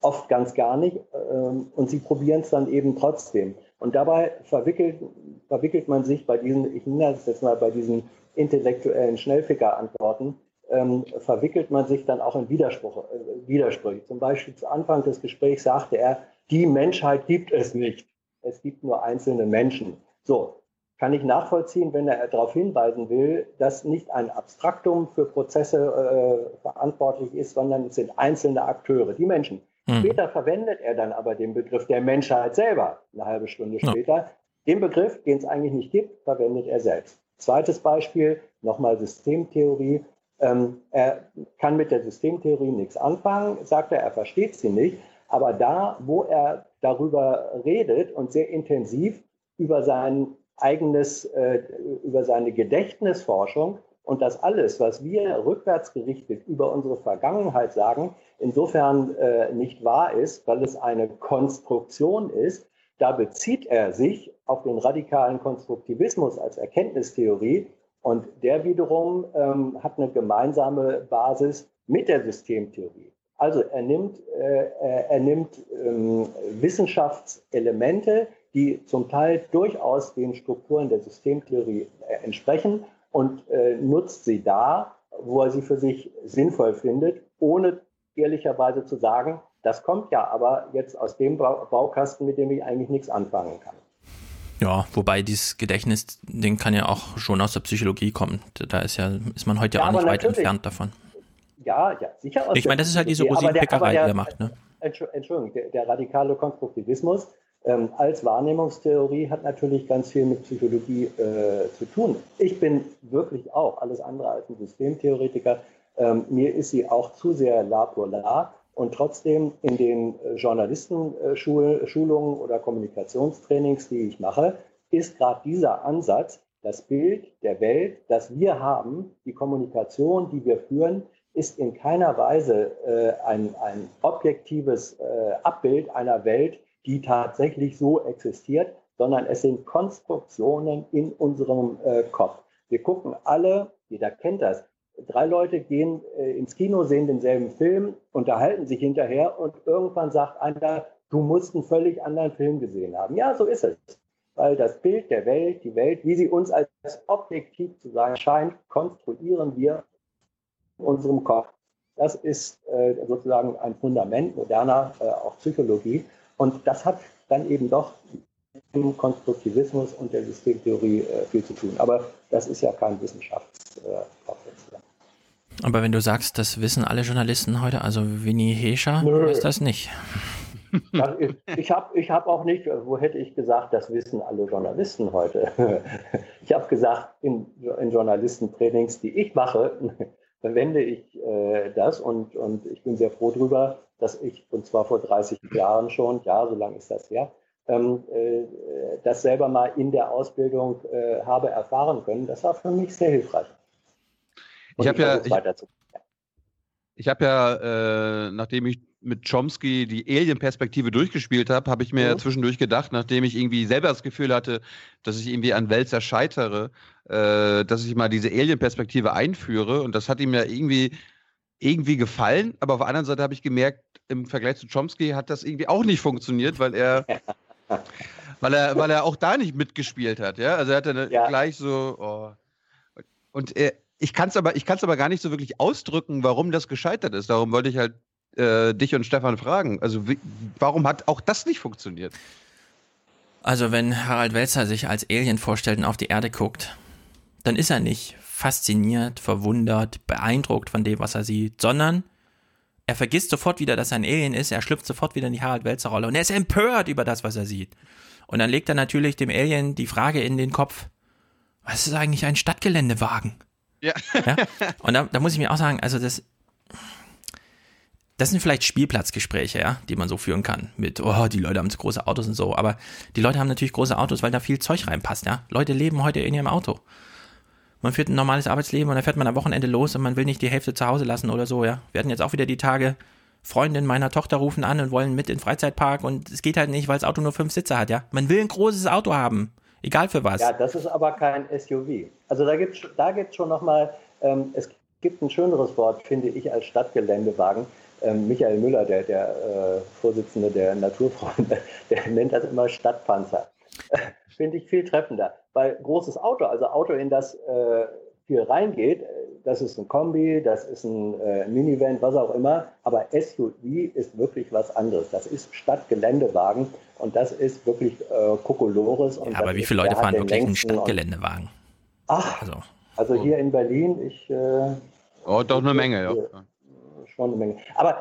oft ganz gar nicht ähm, und sie probieren es dann eben trotzdem. Und dabei verwickelt, verwickelt man sich bei diesen, ich nenne das jetzt mal bei diesen intellektuellen Schnellficker-Antworten, ähm, verwickelt man sich dann auch in Widerspruch, äh, Widersprüche. Zum Beispiel zu Anfang des Gesprächs sagte er, die Menschheit gibt es nicht. Es gibt nur einzelne Menschen. So, kann ich nachvollziehen, wenn er darauf hinweisen will, dass nicht ein Abstraktum für Prozesse äh, verantwortlich ist, sondern es sind einzelne Akteure, die Menschen. Hm. Später verwendet er dann aber den Begriff der Menschheit selber, eine halbe Stunde Ja. später. Den Begriff, den es eigentlich nicht gibt, verwendet er selbst. Zweites Beispiel, nochmal Systemtheorie. Ähm, er kann mit der Systemtheorie nichts anfangen, sagt er, er versteht sie nicht. Aber da, wo er darüber redet und sehr intensiv über sein eigenes, äh, über seine Gedächtnisforschung und das alles, was wir rückwärts gerichtet über unsere Vergangenheit sagen, insofern äh, nicht wahr ist, weil es eine Konstruktion ist, da bezieht er sich auf den radikalen Konstruktivismus als Erkenntnistheorie und der wiederum ähm, hat eine gemeinsame Basis mit der Systemtheorie. Also er nimmt, äh, er nimmt ähm, Wissenschaftselemente, die zum Teil durchaus den Strukturen der Systemtheorie äh, entsprechen und äh, nutzt sie da, wo er sie für sich sinnvoll findet, ohne ehrlicherweise zu sagen, das kommt ja aber jetzt aus dem Baukasten, mit dem ich eigentlich nichts anfangen kann. Ja, wobei dieses Gedächtnis-Ding kann ja auch schon aus der Psychologie kommen. Da ist ja, ist man heute ja, Ja, auch nicht weit entfernt davon. Ja, ja, sicher. aus Ich meine, das ist halt diese Rosinenpickerei, die er macht, ne? Entschu- Entschuldigung, der, der radikale Konstruktivismus ähm, als Wahrnehmungstheorie hat natürlich ganz viel mit Psychologie äh, zu tun. Ich bin wirklich auch alles andere als ein Systemtheoretiker. Ähm, mir ist sie auch zu sehr la pour la. Und trotzdem in den äh, Journalistenschulungen oder Kommunikationstrainings, die ich mache, ist gerade dieser Ansatz, das Bild der Welt, das wir haben, die Kommunikation, die wir führen, ist in keiner Weise äh, ein, ein objektives äh, Abbild einer Welt, die tatsächlich so existiert, sondern es sind Konstruktionen in unserem äh, Kopf. Wir gucken alle, jeder kennt das, drei Leute gehen äh, ins Kino, sehen denselben Film, unterhalten sich hinterher und irgendwann sagt einer, du musst einen völlig anderen Film gesehen haben. Ja, so ist es. Weil das Bild der Welt, die Welt, wie sie uns als objektiv zu sein scheint, konstruieren wir in unserem Kopf. Das ist äh, sozusagen ein Fundament moderner äh, auch Psychologie. Und das hat dann eben doch im Konstruktivismus und der Systemtheorie äh, viel zu tun. Aber das ist ja kein Wissenschaftsprozess. Aber wenn du sagst, das wissen alle Journalisten heute, also Winnie Hescher, weiß das nicht. ich habe ich hab auch nicht, wo hätte ich gesagt, das wissen alle Journalisten heute. Ich habe gesagt, in, in Journalistentrainings, die ich mache, verwende ich äh, das und, und ich bin sehr froh darüber, dass ich, und zwar vor 30 Jahren schon, ja, so lange ist das her, ähm, äh, das selber mal in der Ausbildung äh, habe erfahren können. Das war für mich sehr hilfreich. Und ich habe ja, ich, ich habe ja, äh, nachdem ich mit Chomsky die Alien-Perspektive durchgespielt habe, habe ich mir mhm. zwischendurch gedacht, nachdem ich irgendwie selber das Gefühl hatte, dass ich irgendwie an Wälzer scheitere, äh, dass ich mal diese Alien-Perspektive einführe. Und das hat ihm ja irgendwie, irgendwie gefallen. Aber auf der anderen Seite habe ich gemerkt, im Vergleich zu Chomsky hat das irgendwie auch nicht funktioniert, weil er, weil er, weil er auch da nicht mitgespielt hat. Ja? Also er hatte ja. gleich so. Oh. Und er, ich kann es aber, aber gar nicht so wirklich ausdrücken, warum das gescheitert ist. Darum wollte ich halt äh, dich und Stefan fragen. Also wie, warum hat auch das nicht funktioniert? Also wenn Harald Welzer sich als Alien vorstellt und auf die Erde guckt, dann ist er nicht fasziniert, verwundert, beeindruckt von dem, was er sieht, sondern er vergisst sofort wieder, dass er ein Alien ist, er schlüpft sofort wieder in die Harald Welzer Rolle und er ist empört über das, was er sieht. Und dann legt er natürlich dem Alien die Frage in den Kopf, was ist eigentlich ein Stadtgeländewagen? Ja. ja? Und da, da muss ich mir auch sagen, also das, das sind vielleicht Spielplatzgespräche, ja, die man so führen kann. Mit, oh, die Leute haben zu große Autos und so. Aber die Leute haben natürlich große Autos, weil da viel Zeug reinpasst, ja. Leute leben heute in ihrem Auto. Man führt ein normales Arbeitsleben und dann fährt man am Wochenende los und man will nicht die Hälfte zu Hause lassen oder so, ja. Wir hatten jetzt auch wieder die Tage, Freundinnen meiner Tochter rufen an und wollen mit in den Freizeitpark und es geht halt nicht, weil das Auto nur fünf Sitze hat, ja. Man will ein großes Auto haben. Egal für was. Ja, das ist aber kein SUV. Also da gibt es da gibt's schon nochmal, ähm, es gibt ein schöneres Wort, finde ich, als Stadtgeländewagen. Ähm, Michael Müller, der, der äh, Vorsitzende der Naturfreunde, der nennt das immer Stadtpanzer. finde ich viel treffender. Weil großes Auto, also Auto, in das äh, viel reingeht, das ist ein Kombi, das ist ein äh, Minivan, was auch immer, aber SUV ist wirklich was anderes. Das ist Stadtgeländewagen und das ist wirklich äh, Kokolores. Ja, aber wie viele Leute fahren wirklich einen Stadtgeländewagen? Ach, also, also hier in Berlin, ich. Äh, oh, doch eine Menge, ja. Schon eine Menge. Aber äh,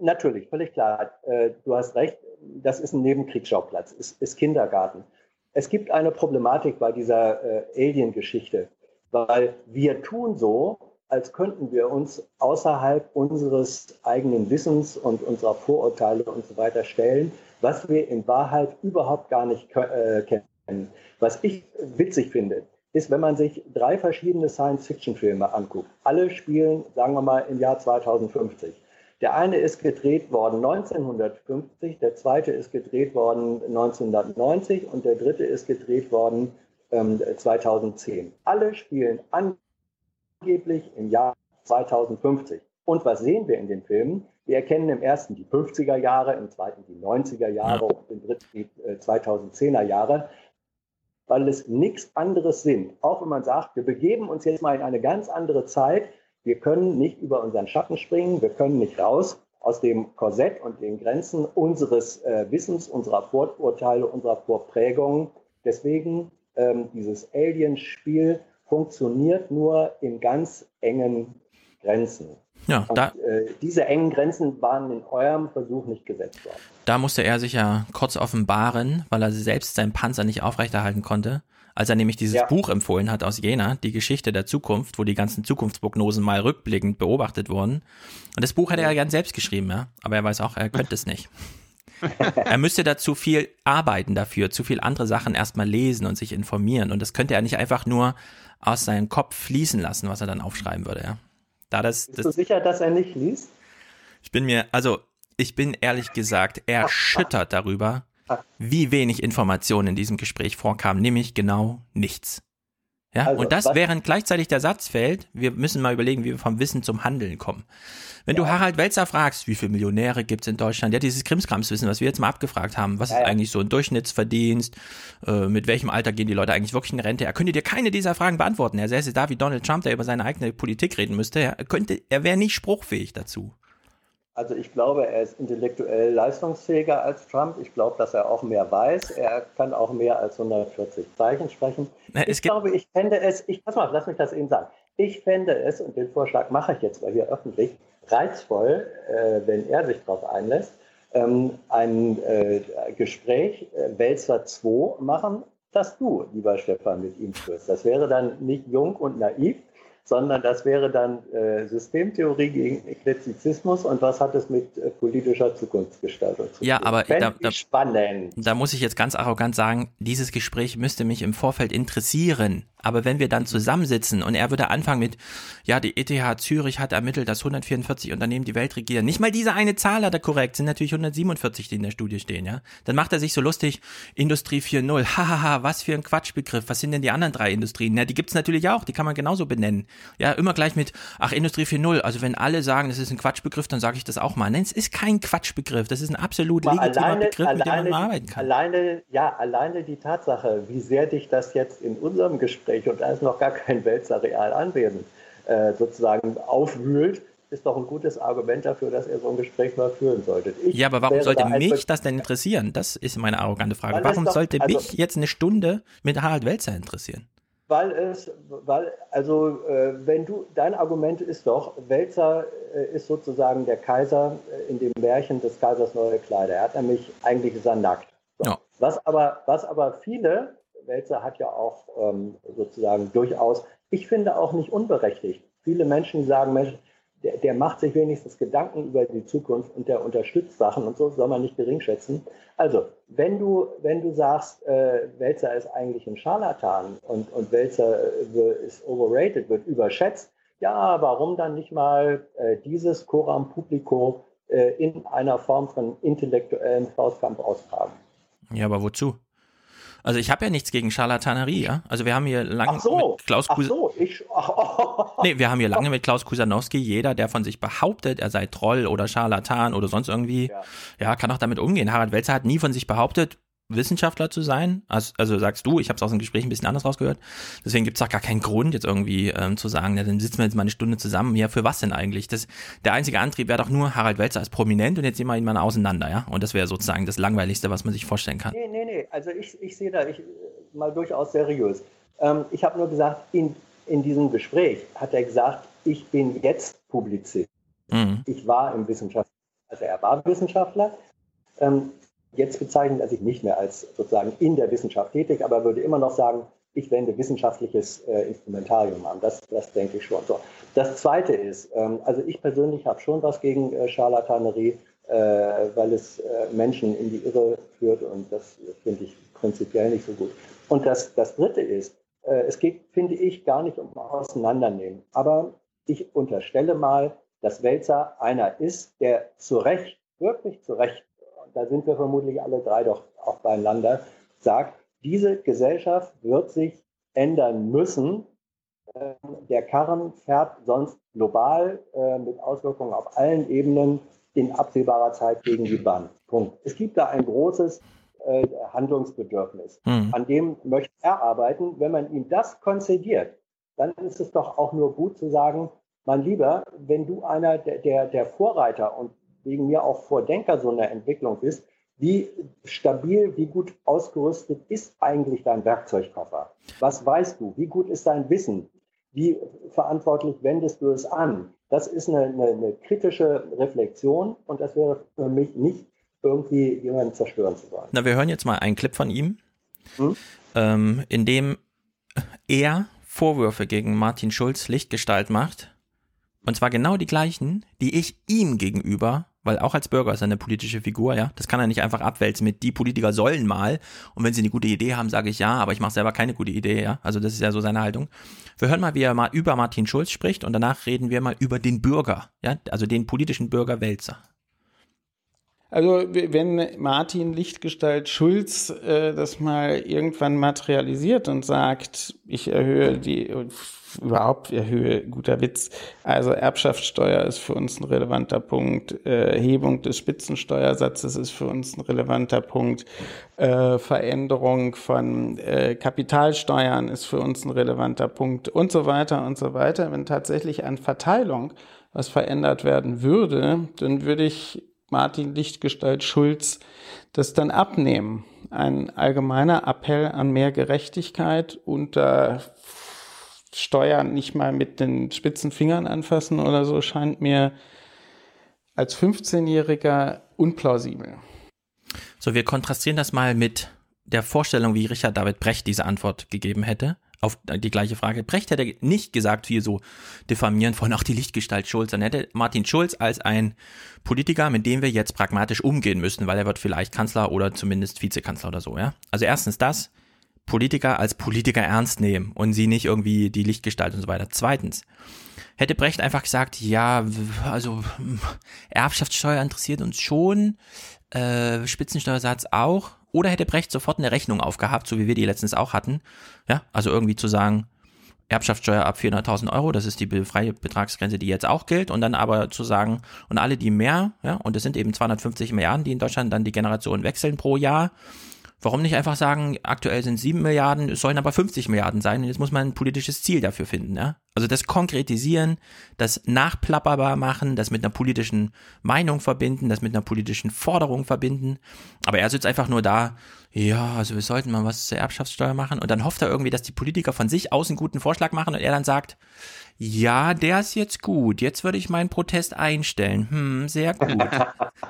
natürlich, völlig klar, äh, du hast recht, das ist ein Nebenkriegsschauplatz, ist, ist Kindergarten. Es gibt eine Problematik bei dieser äh, Alien-Geschichte weil wir tun so, als könnten wir uns außerhalb unseres eigenen Wissens und unserer Vorurteile und so weiter stellen, was wir in Wahrheit überhaupt gar nicht äh, kennen. Was ich witzig finde, ist, wenn man sich drei verschiedene Science-Fiction-Filme anguckt. Alle spielen, sagen wir mal, im Jahr 2050. Der eine ist gedreht worden 1950, der zweite ist gedreht worden 1990 und der dritte ist gedreht worden 2010. Ähm, Alle spielen angeblich im Jahr 2050. Und was sehen wir in den Filmen? Wir erkennen im ersten die 50er Jahre, im zweiten die 90er Jahre und im dritten die 2010er äh, Jahre, weil es nichts anderes sind. Auch wenn man sagt, wir begeben uns jetzt mal in eine ganz andere Zeit, wir können nicht über unseren Schatten springen, wir können nicht raus aus dem Korsett und den Grenzen unseres äh, Wissens, unserer Vorurteile, unserer Vorprägungen. Deswegen ähm, dieses Alien-Spiel funktioniert nur in ganz engen Grenzen. Ja, Und, äh, diese engen Grenzen waren in eurem Versuch nicht gesetzt worden. Da musste er sich ja kurz offenbaren, weil er selbst seinen Panzer nicht aufrechterhalten konnte. Als er nämlich dieses Ja. Buch empfohlen hat aus Jena, die Geschichte der Zukunft, wo die ganzen Zukunftsprognosen mal rückblickend beobachtet wurden. Und das Buch hat er ja gern selbst geschrieben, ja. Aber er weiß auch, er könnte es nicht. er müsste da zu viel arbeiten dafür, zu viel andere Sachen erstmal lesen und sich informieren. Und das könnte er nicht einfach nur aus seinem Kopf fließen lassen, was er dann aufschreiben würde, ja. Da das, Bist du das sicher, dass er nicht liest? ich bin mir, also ich bin ehrlich gesagt erschüttert darüber, wie wenig Informationen in diesem Gespräch vorkamen, nämlich genau nichts. Ja, Also, und das während gleichzeitig der Satz fällt, wir müssen mal überlegen, wie wir vom Wissen zum Handeln kommen. Wenn du Harald Welzer fragst, wie viele Millionäre gibt's in Deutschland, ja, dieses Krimskramswissen, was wir jetzt mal abgefragt haben, was ist ja. eigentlich so ein Durchschnittsverdienst, äh, mit welchem Alter gehen die Leute eigentlich wirklich in Rente, er könnte dir keine dieser Fragen beantworten. Er säße da wie Donald Trump, der über seine eigene Politik reden müsste, er könnte, er wäre nicht spruchfähig dazu. Also ich glaube, er ist intellektuell leistungsfähiger als Trump. Ich glaube, dass er auch mehr weiß. Er kann auch mehr als 140 Zeichen sprechen. Na, ich glaube, ich fände es, ich, pass mal, lass mich das eben sagen. Ich fände es, und den Vorschlag mache ich jetzt mal hier öffentlich, reizvoll, äh, wenn er sich darauf einlässt, ähm, ein äh, Gespräch äh, Wälzer 2 machen, das du, lieber Stefan, mit ihm führst. Das wäre dann nicht jung und naiv, sondern das wäre dann äh, Systemtheorie gegen Eklezizismus und was hat es mit äh, politischer Zukunftsgestaltung zu Ja, tun? aber Fänd da- da- spannend. Da muss ich jetzt ganz arrogant sagen, dieses Gespräch müsste mich im Vorfeld interessieren. Aber wenn wir dann zusammensitzen und er würde anfangen mit, ja, die ETH Zürich hat ermittelt, dass 144 Unternehmen die Welt regieren. Nicht mal diese eine Zahl hat er korrekt, sind natürlich 147, die in der Studie stehen, ja. Dann macht er sich so lustig, Industrie 4.0, hahaha, was für ein Quatschbegriff, was sind denn die anderen drei Industrien? Ja, die gibt's natürlich auch, die kann man genauso benennen. Ja, immer gleich mit, ach, Industrie 4.0, also wenn alle sagen, das ist ein Quatschbegriff, dann sage ich das auch mal. Nein, es ist kein Quatschbegriff, das ist ein absolut Aber legitimer Begriff, mit dem man alleine, mal arbeiten kann. alleine, ja, alleine die Tatsache, wie sehr dich das jetzt in unserem Gespräch und da ist noch gar kein Wälzer real anwesend, äh, sozusagen aufwühlt, ist doch ein gutes Argument dafür, dass ihr so ein Gespräch mal führen solltet. Ich Ja, aber warum sollte da mich das denn interessieren? Das ist meine arrogante Frage. Warum doch- sollte also- mich jetzt eine Stunde mit Harald Welzer interessieren? Weil es, weil, also, äh, wenn du, dein Argument ist doch, Wälzer äh, ist sozusagen der Kaiser äh, in dem Märchen des Kaisers neue Kleider. Er hat nämlich, eigentlich ist er nackt. So. Ja. Was aber, was aber viele, Wälzer hat ja auch ähm, sozusagen durchaus, ich finde auch nicht unberechtigt. Viele Menschen sagen, Mensch, der, der macht sich wenigstens Gedanken über die Zukunft und der unterstützt Sachen und so soll man nicht geringschätzen. Also, wenn du, wenn du sagst, äh, Wälzer ist eigentlich ein Scharlatan und, und Wälzer äh, ist overrated, wird überschätzt, ja, warum dann nicht mal äh, dieses Coram Publico äh, in einer Form von intellektuellem Faustkampf austragen? Ja, aber wozu? Also ich habe ja nichts gegen Charlatanerie, ja. Also wir haben hier lange Ach so, mit Klaus ach so, ich, Nee, wir haben hier lange mit Klaus Kusanowski, jeder, der von sich behauptet, er sei Troll oder Scharlatan oder sonst irgendwie, ja, Ja. kann auch damit umgehen. Harald Welzer hat nie von sich behauptet, Wissenschaftler zu sein. Also, also sagst du, ich habe es aus dem Gespräch ein bisschen anders rausgehört. Deswegen gibt es auch gar keinen Grund, jetzt irgendwie ähm, zu sagen, ja, dann sitzen wir jetzt mal eine Stunde zusammen. Ja, für was denn eigentlich? Das, der einzige Antrieb wäre doch nur, Harald Welzer ist prominent und jetzt sehen wir ihn mal auseinander, ja. Und das wäre sozusagen das Langweiligste, was man sich vorstellen kann. Nee, nee, nee. Also ich, ich sehe da ich, mal durchaus seriös. Ähm, ich habe nur gesagt, in, in diesem Gespräch hat er gesagt, ich bin jetzt Publizist. Mhm. Ich war im Wissenschaft, also er war Wissenschaftler. Ähm, jetzt bezeichnet er sich nicht mehr als sozusagen in der Wissenschaft tätig, aber er würde immer noch sagen, ich wende wissenschaftliches äh, Instrumentarium an. Das, das denke ich schon. So. Das Zweite ist, ähm, also ich persönlich habe schon was gegen äh, Scharlatanerie, äh, weil es äh, Menschen in die Irre führt und das finde ich prinzipiell nicht so gut. Und das, das Dritte ist, äh, es geht, finde ich, gar nicht um Auseinandernehmen. Aber ich unterstelle mal, dass Welzer einer ist, der zu Recht, wirklich zu Recht, da sind wir vermutlich alle drei doch auch beieinander, sagt, diese Gesellschaft wird sich ändern müssen. Ähm, Der Karren fährt sonst global äh, mit Auswirkungen auf allen Ebenen in absehbarer Zeit gegen die Wand. Punkt. Es gibt da ein großes äh, Handlungsbedürfnis. Mhm. An dem möchte er arbeiten. Wenn man ihm das konzediert, dann ist es doch auch nur gut zu sagen, mein Lieber, wenn du einer der, der, der Vorreiter und wegen mir auch Vordenker so einer Entwicklung bist, wie stabil, wie gut ausgerüstet ist eigentlich dein Werkzeugkoffer? Was weißt du? Wie gut ist dein Wissen? Wie verantwortlich wendest du es an? Das ist eine, eine, eine kritische Reflexion und das wäre für mich nicht irgendwie jemanden zerstören zu wollen. Na, wir hören jetzt mal einen Clip von ihm, Hm? ähm, in dem er Vorwürfe gegen Martin Schulz Lichtgestalt macht. Und zwar genau die gleichen, die ich ihm gegenüber, weil auch als Bürger ist er eine politische Figur, ja, das kann er nicht einfach abwälzen mit die Politiker sollen mal und wenn sie eine gute Idee haben, sage ich ja, aber ich mache selber keine gute Idee, ja. Also das ist ja so seine Haltung. Wir hören mal, wie er mal über Martin Schulz spricht und danach reden wir mal über den Bürger, ja, also den politischen Bürger Wälzer. Also wenn Martin Lichtgestalt Schulz äh, das mal irgendwann materialisiert und sagt, ich erhöhe die überhaupt erhöhe, guter Witz. Also Erbschaftssteuer ist für uns ein relevanter Punkt, äh, Hebung des Spitzensteuersatzes ist für uns ein relevanter Punkt, äh, Veränderung von äh, Kapitalsteuern ist für uns ein relevanter Punkt und so weiter und so weiter. Wenn tatsächlich an Verteilung was verändert werden würde, dann würde ich Martin Lichtgestalt Schulz das dann abnehmen. Ein allgemeiner Appell an mehr Gerechtigkeit unter Steuern nicht mal mit den spitzen Fingern anfassen oder so, scheint mir als 15-Jähriger unplausibel. So, wir kontrastieren das mal mit der Vorstellung, wie Richard David Brecht diese Antwort gegeben hätte auf die gleiche Frage. Brecht hätte nicht gesagt, hier so diffamieren von auch die Lichtgestalt Schulz, dann hätte Martin Schulz als ein Politiker, mit dem wir jetzt pragmatisch umgehen müssen, weil er wird vielleicht Kanzler oder zumindest Vizekanzler oder so, ja. Also erstens das, Politiker als Politiker ernst nehmen und sie nicht irgendwie die Lichtgestalt und so weiter. Zweitens, hätte Brecht einfach gesagt, ja, also Erbschaftssteuer interessiert uns schon, äh, Spitzensteuersatz auch, oder hätte Brecht sofort eine Rechnung aufgehabt, so wie wir die letztens auch hatten. Ja, also irgendwie zu sagen, Erbschaftssteuer ab 400.000 Euro, das ist die freie Betragsgrenze, die jetzt auch gilt. Und dann aber zu sagen, und alle, die mehr, ja, und es sind eben 250 Milliarden, die in Deutschland dann die Generation wechseln pro Jahr, Warum nicht einfach sagen, aktuell sind 7 Milliarden, es sollen aber 50 Milliarden sein und jetzt muss man ein politisches Ziel dafür finden. Ja? Also das Konkretisieren, das nachplapperbar machen, das mit einer politischen Meinung verbinden, das mit einer politischen Forderung verbinden. Aber er sitzt einfach nur da, ja, also wir sollten mal was zur Erbschaftssteuer machen und dann hofft er irgendwie, dass die Politiker von sich aus einen guten Vorschlag machen und er dann sagt, ja, der ist jetzt gut. Jetzt würde ich meinen Protest einstellen. Hm, sehr gut.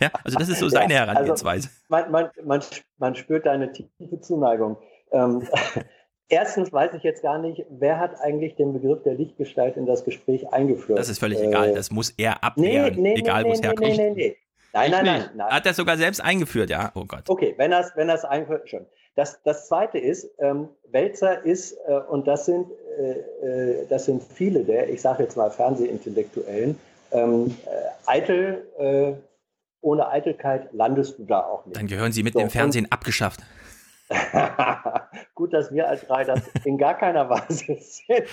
ja, also das ist so seine ja, Herangehensweise. Also man, man, man, man spürt eine tiefe Zuneigung. Ähm, erstens weiß ich jetzt gar nicht, wer hat eigentlich den Begriff der Lichtgestalt in das Gespräch eingeführt. Das ist völlig äh, egal. Das muss er abwehren, nee, nee, egal wo es herkommt. Nee, nee, nee. Nein, nein, nein, nein. Hat er sogar selbst eingeführt, ja? Oh Gott. Okay, wenn er es wenn eingeführt, schon. Das, das Zweite ist, ähm, Wälzer ist, äh, und das sind äh, das sind viele der, ich sage jetzt mal Fernsehintellektuellen, ähm, äh, eitel, äh, ohne Eitelkeit landest du da auch nicht. Dann gehören sie mit so, dem Fernsehen abgeschafft. Gut, dass wir als drei das in gar keiner Weise sind.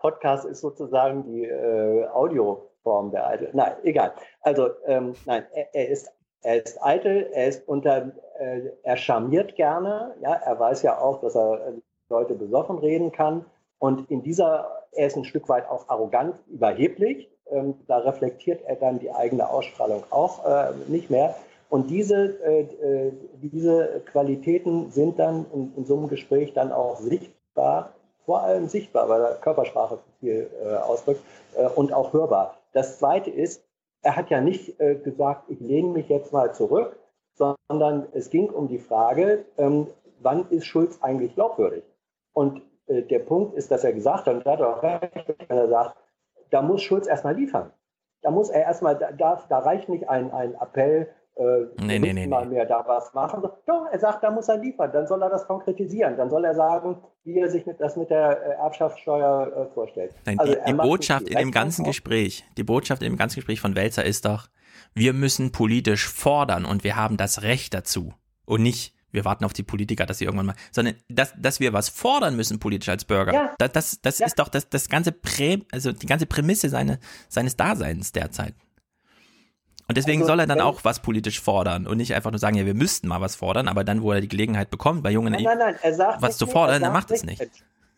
Podcast ist sozusagen die äh, Audioform der Eitel. Nein, egal. Also, ähm, nein, er, er, ist, er ist eitel, er ist unter, äh, er charmiert gerne. Ja, er weiß ja auch, dass er Leute besoffen reden kann. Und in dieser, er ist ein Stück weit auch arrogant, überheblich. Ähm, da reflektiert er dann die eigene Ausstrahlung auch äh, nicht mehr. Und diese, äh, äh, diese Qualitäten sind dann in, in, so einem Gespräch dann auch sichtbar, vor allem sichtbar, weil er Körpersprache viel äh, ausdrückt äh, und auch hörbar. Das Zweite ist, er hat ja nicht äh, gesagt, ich lehne mich jetzt mal zurück, sondern es ging um die Frage, ähm, wann ist Schulz eigentlich glaubwürdig? Und äh, der Punkt ist, dass er gesagt hat, und da hat er auch recht, wenn er sagt, da muss Schulz erstmal liefern. Da muss er erstmal, da, da reicht nicht ein, ein Appell, äh, nee, nee, nee, mal mehr da was machen. Doch, er sagt, da muss er liefern, dann soll er das konkretisieren, dann soll er sagen, wie er sich mit, das mit der äh, Erbschaftssteuer äh, vorstellt. Nein, also, die, die Botschaft in dem ganzen Gespräch, die Botschaft in dem ganzen Gespräch von Welzer ist doch, wir müssen politisch fordern und wir haben das Recht dazu. Und nicht, wir warten auf die Politiker, dass sie irgendwann mal, sondern dass, dass wir was fordern müssen politisch als Bürger. Ja. Das, das, das ja. ist doch das, das ganze Prä, also die ganze Prämisse seine, seines Daseins derzeit. Und deswegen also, soll er dann auch was politisch fordern und nicht einfach nur sagen, ja, wir müssten mal was fordern, aber dann, wo er die Gelegenheit bekommt, bei jungen nein, nein, nein, er sagt was zu fordern, dann macht es nicht.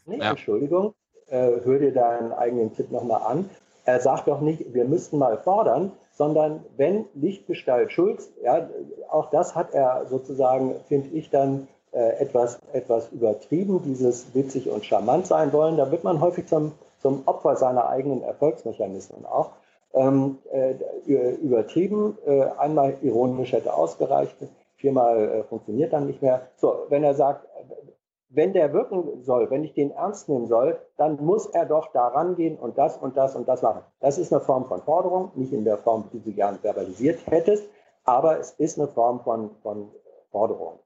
nicht. Ja. Entschuldigung, äh, hör dir deinen eigenen Tipp nochmal an. Er sagt doch nicht, wir müssten mal fordern, sondern wenn Lichtgestalt Schulz, ja, auch das hat er sozusagen, finde ich, dann äh, etwas, etwas übertrieben, dieses witzig und charmant sein wollen. Da wird man häufig zum, zum Opfer seiner eigenen Erfolgsmechanismen auch. Ähm, äh, übertrieben, äh, einmal ironisch hätte ausgereicht, viermal äh, funktioniert dann nicht mehr. So, wenn er sagt, wenn der wirken soll, wenn ich den ernst nehmen soll, dann muss er doch da rangehen und das und das und das machen. Das ist eine Form von Forderung, nicht in der Form, die du gerne verbalisiert hättest, aber es ist eine Form von, von Forderung.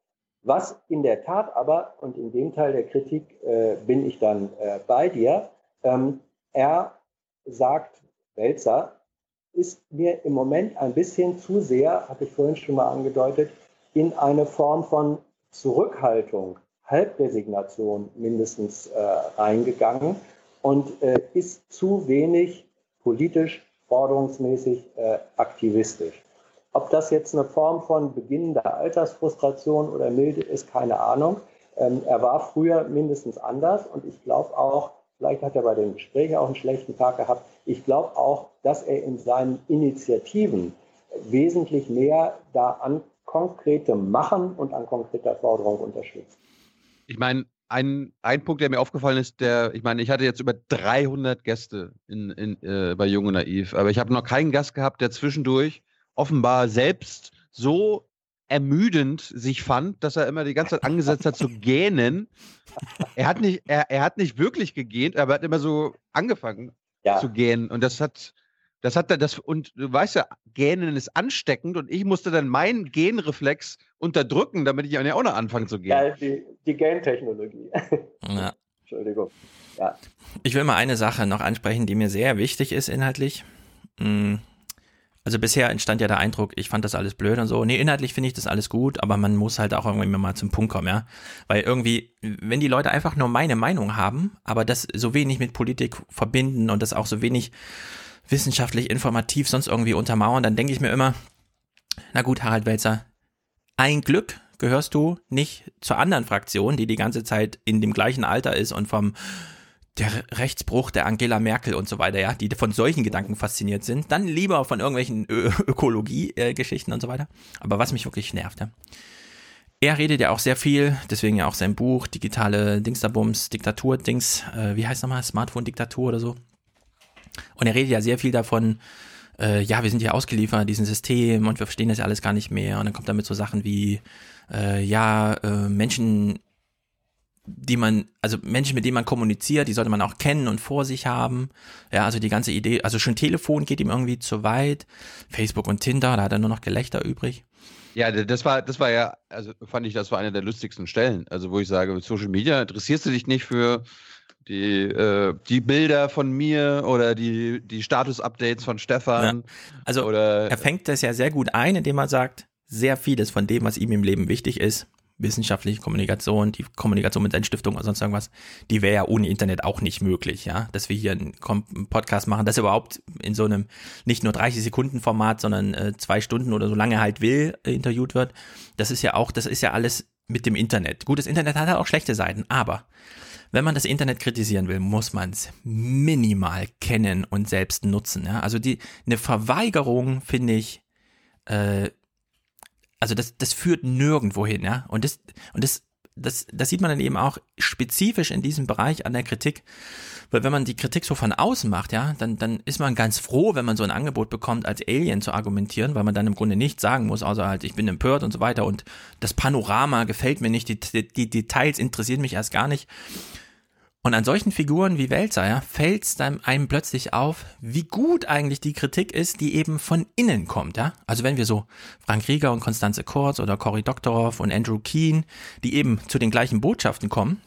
Was in der Tat aber, und in dem Teil der Kritik äh, bin ich dann äh, bei dir, ähm, er sagt, Welzer, ist mir im Moment ein bisschen zu sehr, hatte ich vorhin schon mal angedeutet, in eine Form von Zurückhaltung, Halbresignation mindestens äh, reingegangen und äh, ist zu wenig politisch, forderungsmäßig äh, aktivistisch. Ob das jetzt eine Form von beginnender Altersfrustration oder Milde ist, keine Ahnung. Ähm, er war früher mindestens anders und ich glaube auch, vielleicht hat er bei den Gesprächen auch einen schlechten Tag gehabt, ich glaube auch, dass er in seinen Initiativen wesentlich mehr da an konkretem Machen und an konkreter Forderung unterstützt. Ich meine, ein, ein Punkt, der mir aufgefallen ist, der, ich meine, ich hatte jetzt über 300 Gäste in, in, äh, bei Jung und Naiv, aber ich habe noch keinen Gast gehabt, der zwischendurch offenbar selbst so ermüdend sich fand, dass er immer die ganze Zeit angesetzt hat zu gähnen. Er hat nicht, er, er hat nicht wirklich gegähnt, aber er hat immer so angefangen ja. zu gähnen. Und das hat, das hat er, das, und du weißt ja, Gähnen ist ansteckend und ich musste dann meinen Genreflex unterdrücken, damit ich auch noch anfange zu gähnen. Ja, die, die Gentechnologie. Ja. Entschuldigung. Ja. Ich will mal eine Sache noch ansprechen, die mir sehr wichtig ist inhaltlich. Hm. Also bisher entstand ja der Eindruck, ich fand das alles blöd und so. Nee, inhaltlich finde ich das alles gut, aber man muss halt auch irgendwie mal zum Punkt kommen, ja. Weil irgendwie, wenn die Leute einfach nur meine Meinung haben, aber das so wenig mit Politik verbinden und das auch so wenig wissenschaftlich, informativ sonst irgendwie untermauern, dann denke ich mir immer, na gut, Harald Welzer, ein Glück gehörst du nicht zur anderen Fraktion, die die ganze Zeit in dem gleichen Alter ist und vom der Rechtsbruch der Angela Merkel und so weiter, ja, die von solchen Gedanken fasziniert sind, dann lieber von irgendwelchen Ökologie-Geschichten und so weiter. Aber was mich wirklich nervt, ja. Er redet ja auch sehr viel, deswegen ja auch sein Buch, digitale Dingsterbums, Diktatur-Dings, äh, wie heißt nochmal, Smartphone-Diktatur oder so. Und er redet ja sehr viel davon, äh, ja, wir sind ja ausgeliefert, diesem System und wir verstehen das ja alles gar nicht mehr. Und dann kommt damit so Sachen wie, äh, ja, äh, Menschen, die man, also Menschen, mit denen man kommuniziert, die sollte man auch kennen und vor sich haben. Ja, also die ganze Idee, also schon Telefon geht ihm irgendwie zu weit. Facebook und Tinder, da hat er nur noch Gelächter übrig. Ja, das war, das war ja, also fand ich, das war eine der lustigsten Stellen. Also, wo ich sage, Social Media, interessierst du dich nicht für die, äh, die Bilder von mir oder die, die Status-Updates von Stefan. Ja. Also oder, er fängt das ja sehr gut ein, indem er sagt, sehr vieles von dem, was ihm im Leben wichtig ist, wissenschaftliche Kommunikation, die Kommunikation mit seinen Stiftungen oder sonst irgendwas, die wäre ja ohne Internet auch nicht möglich, ja, dass wir hier einen Podcast machen, dass er überhaupt in so einem nicht nur 30 Sekunden Format, sondern äh, zwei Stunden oder so lange halt will, äh, interviewt wird. Das ist ja auch, das ist ja alles mit dem Internet. Gut, das Internet hat halt auch schlechte Seiten, aber wenn man das Internet kritisieren will, muss man es minimal kennen und selbst nutzen. Ja? Also die eine Verweigerung finde ich, äh, also das, das führt nirgendwo hin, ja. Und das, und das, das, das sieht man dann eben auch spezifisch in diesem Bereich an der Kritik. Weil wenn man die Kritik so von außen macht, ja, dann, dann ist man ganz froh, wenn man so ein Angebot bekommt, als Alien zu argumentieren, weil man dann im Grunde nichts sagen muss, außer halt, ich bin empört und so weiter und das Panorama gefällt mir nicht, die, die, die Details interessieren mich erst gar nicht. Und an solchen Figuren wie ja, fällt es einem plötzlich auf, wie gut eigentlich die Kritik ist, die eben von innen kommt. Ja? Also wenn wir so Frank Rieger und Konstanze Kurz oder Cory Doktorov und Andrew Keen, die eben zu den gleichen Botschaften kommen,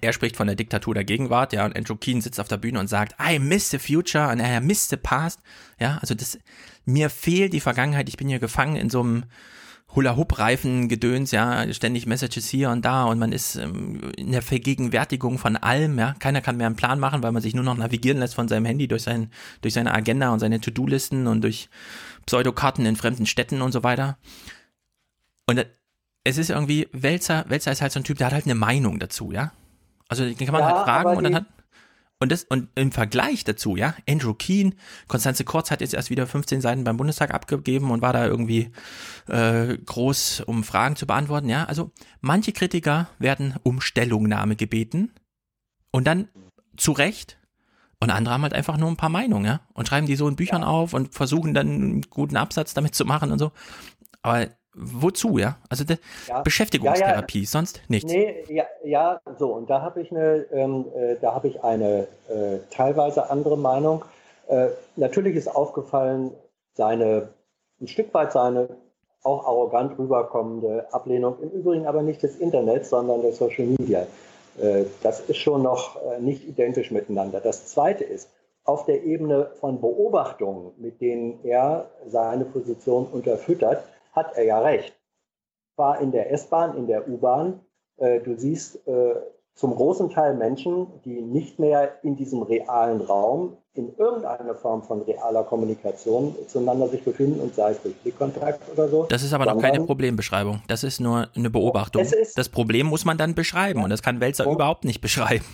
er spricht von der Diktatur der Gegenwart, ja, und Andrew Keen sitzt auf der Bühne und sagt, I miss the future und I miss the past. Ja, also das, mir fehlt die Vergangenheit, ich bin hier gefangen in so einem Hula-Hoop-Reifen-Gedöns, ja, ständig Messages hier und da und man ist ähm, in der Vergegenwärtigung von allem, ja. Keiner kann mehr einen Plan machen, weil man sich nur noch navigieren lässt von seinem Handy durch, sein, durch seine Agenda und seine To-Do-Listen und durch Pseudokarten in fremden Städten und so weiter. Und es ist irgendwie, Welzer, Welzer ist halt so ein Typ, der hat halt eine Meinung dazu, ja. Also den kann man ja, halt fragen und dann hat und das, und im Vergleich dazu, ja, Andrew Keen, Konstanze Kurz hat jetzt erst wieder 15 Seiten beim Bundestag abgegeben und war da irgendwie äh, groß, um Fragen zu beantworten, ja. Also manche Kritiker werden um Stellungnahme gebeten und dann zu Recht und andere haben halt einfach nur ein paar Meinungen, ja, und schreiben die so in Büchern ja. auf und versuchen dann einen guten Absatz damit zu machen und so. Aber wozu, ja? Also Ja. Beschäftigungstherapie, sonst nichts. Nee, ja, ja, so, und da habe ich eine, ähm, äh, da habe ich eine äh, teilweise andere Meinung. Äh, natürlich ist aufgefallen, seine, ein Stück weit seine auch arrogant rüberkommende Ablehnung, im Übrigen aber nicht des Internets, sondern der Social Media. Äh, das ist schon noch äh, nicht identisch miteinander. Das zweite ist, auf der Ebene von Beobachtungen, mit denen er seine Position unterfüttert, hat er ja recht. War in der S-Bahn, in der U-Bahn, äh, du siehst äh, zum großen Teil Menschen, die nicht mehr in diesem realen Raum in irgendeiner Form von realer Kommunikation zueinander sich befinden und sei es durch Blickkontakt oder so. Das ist aber noch keine Problembeschreibung. Das ist nur eine Beobachtung. Das Problem muss man dann beschreiben und das kann Welzer überhaupt nicht beschreiben.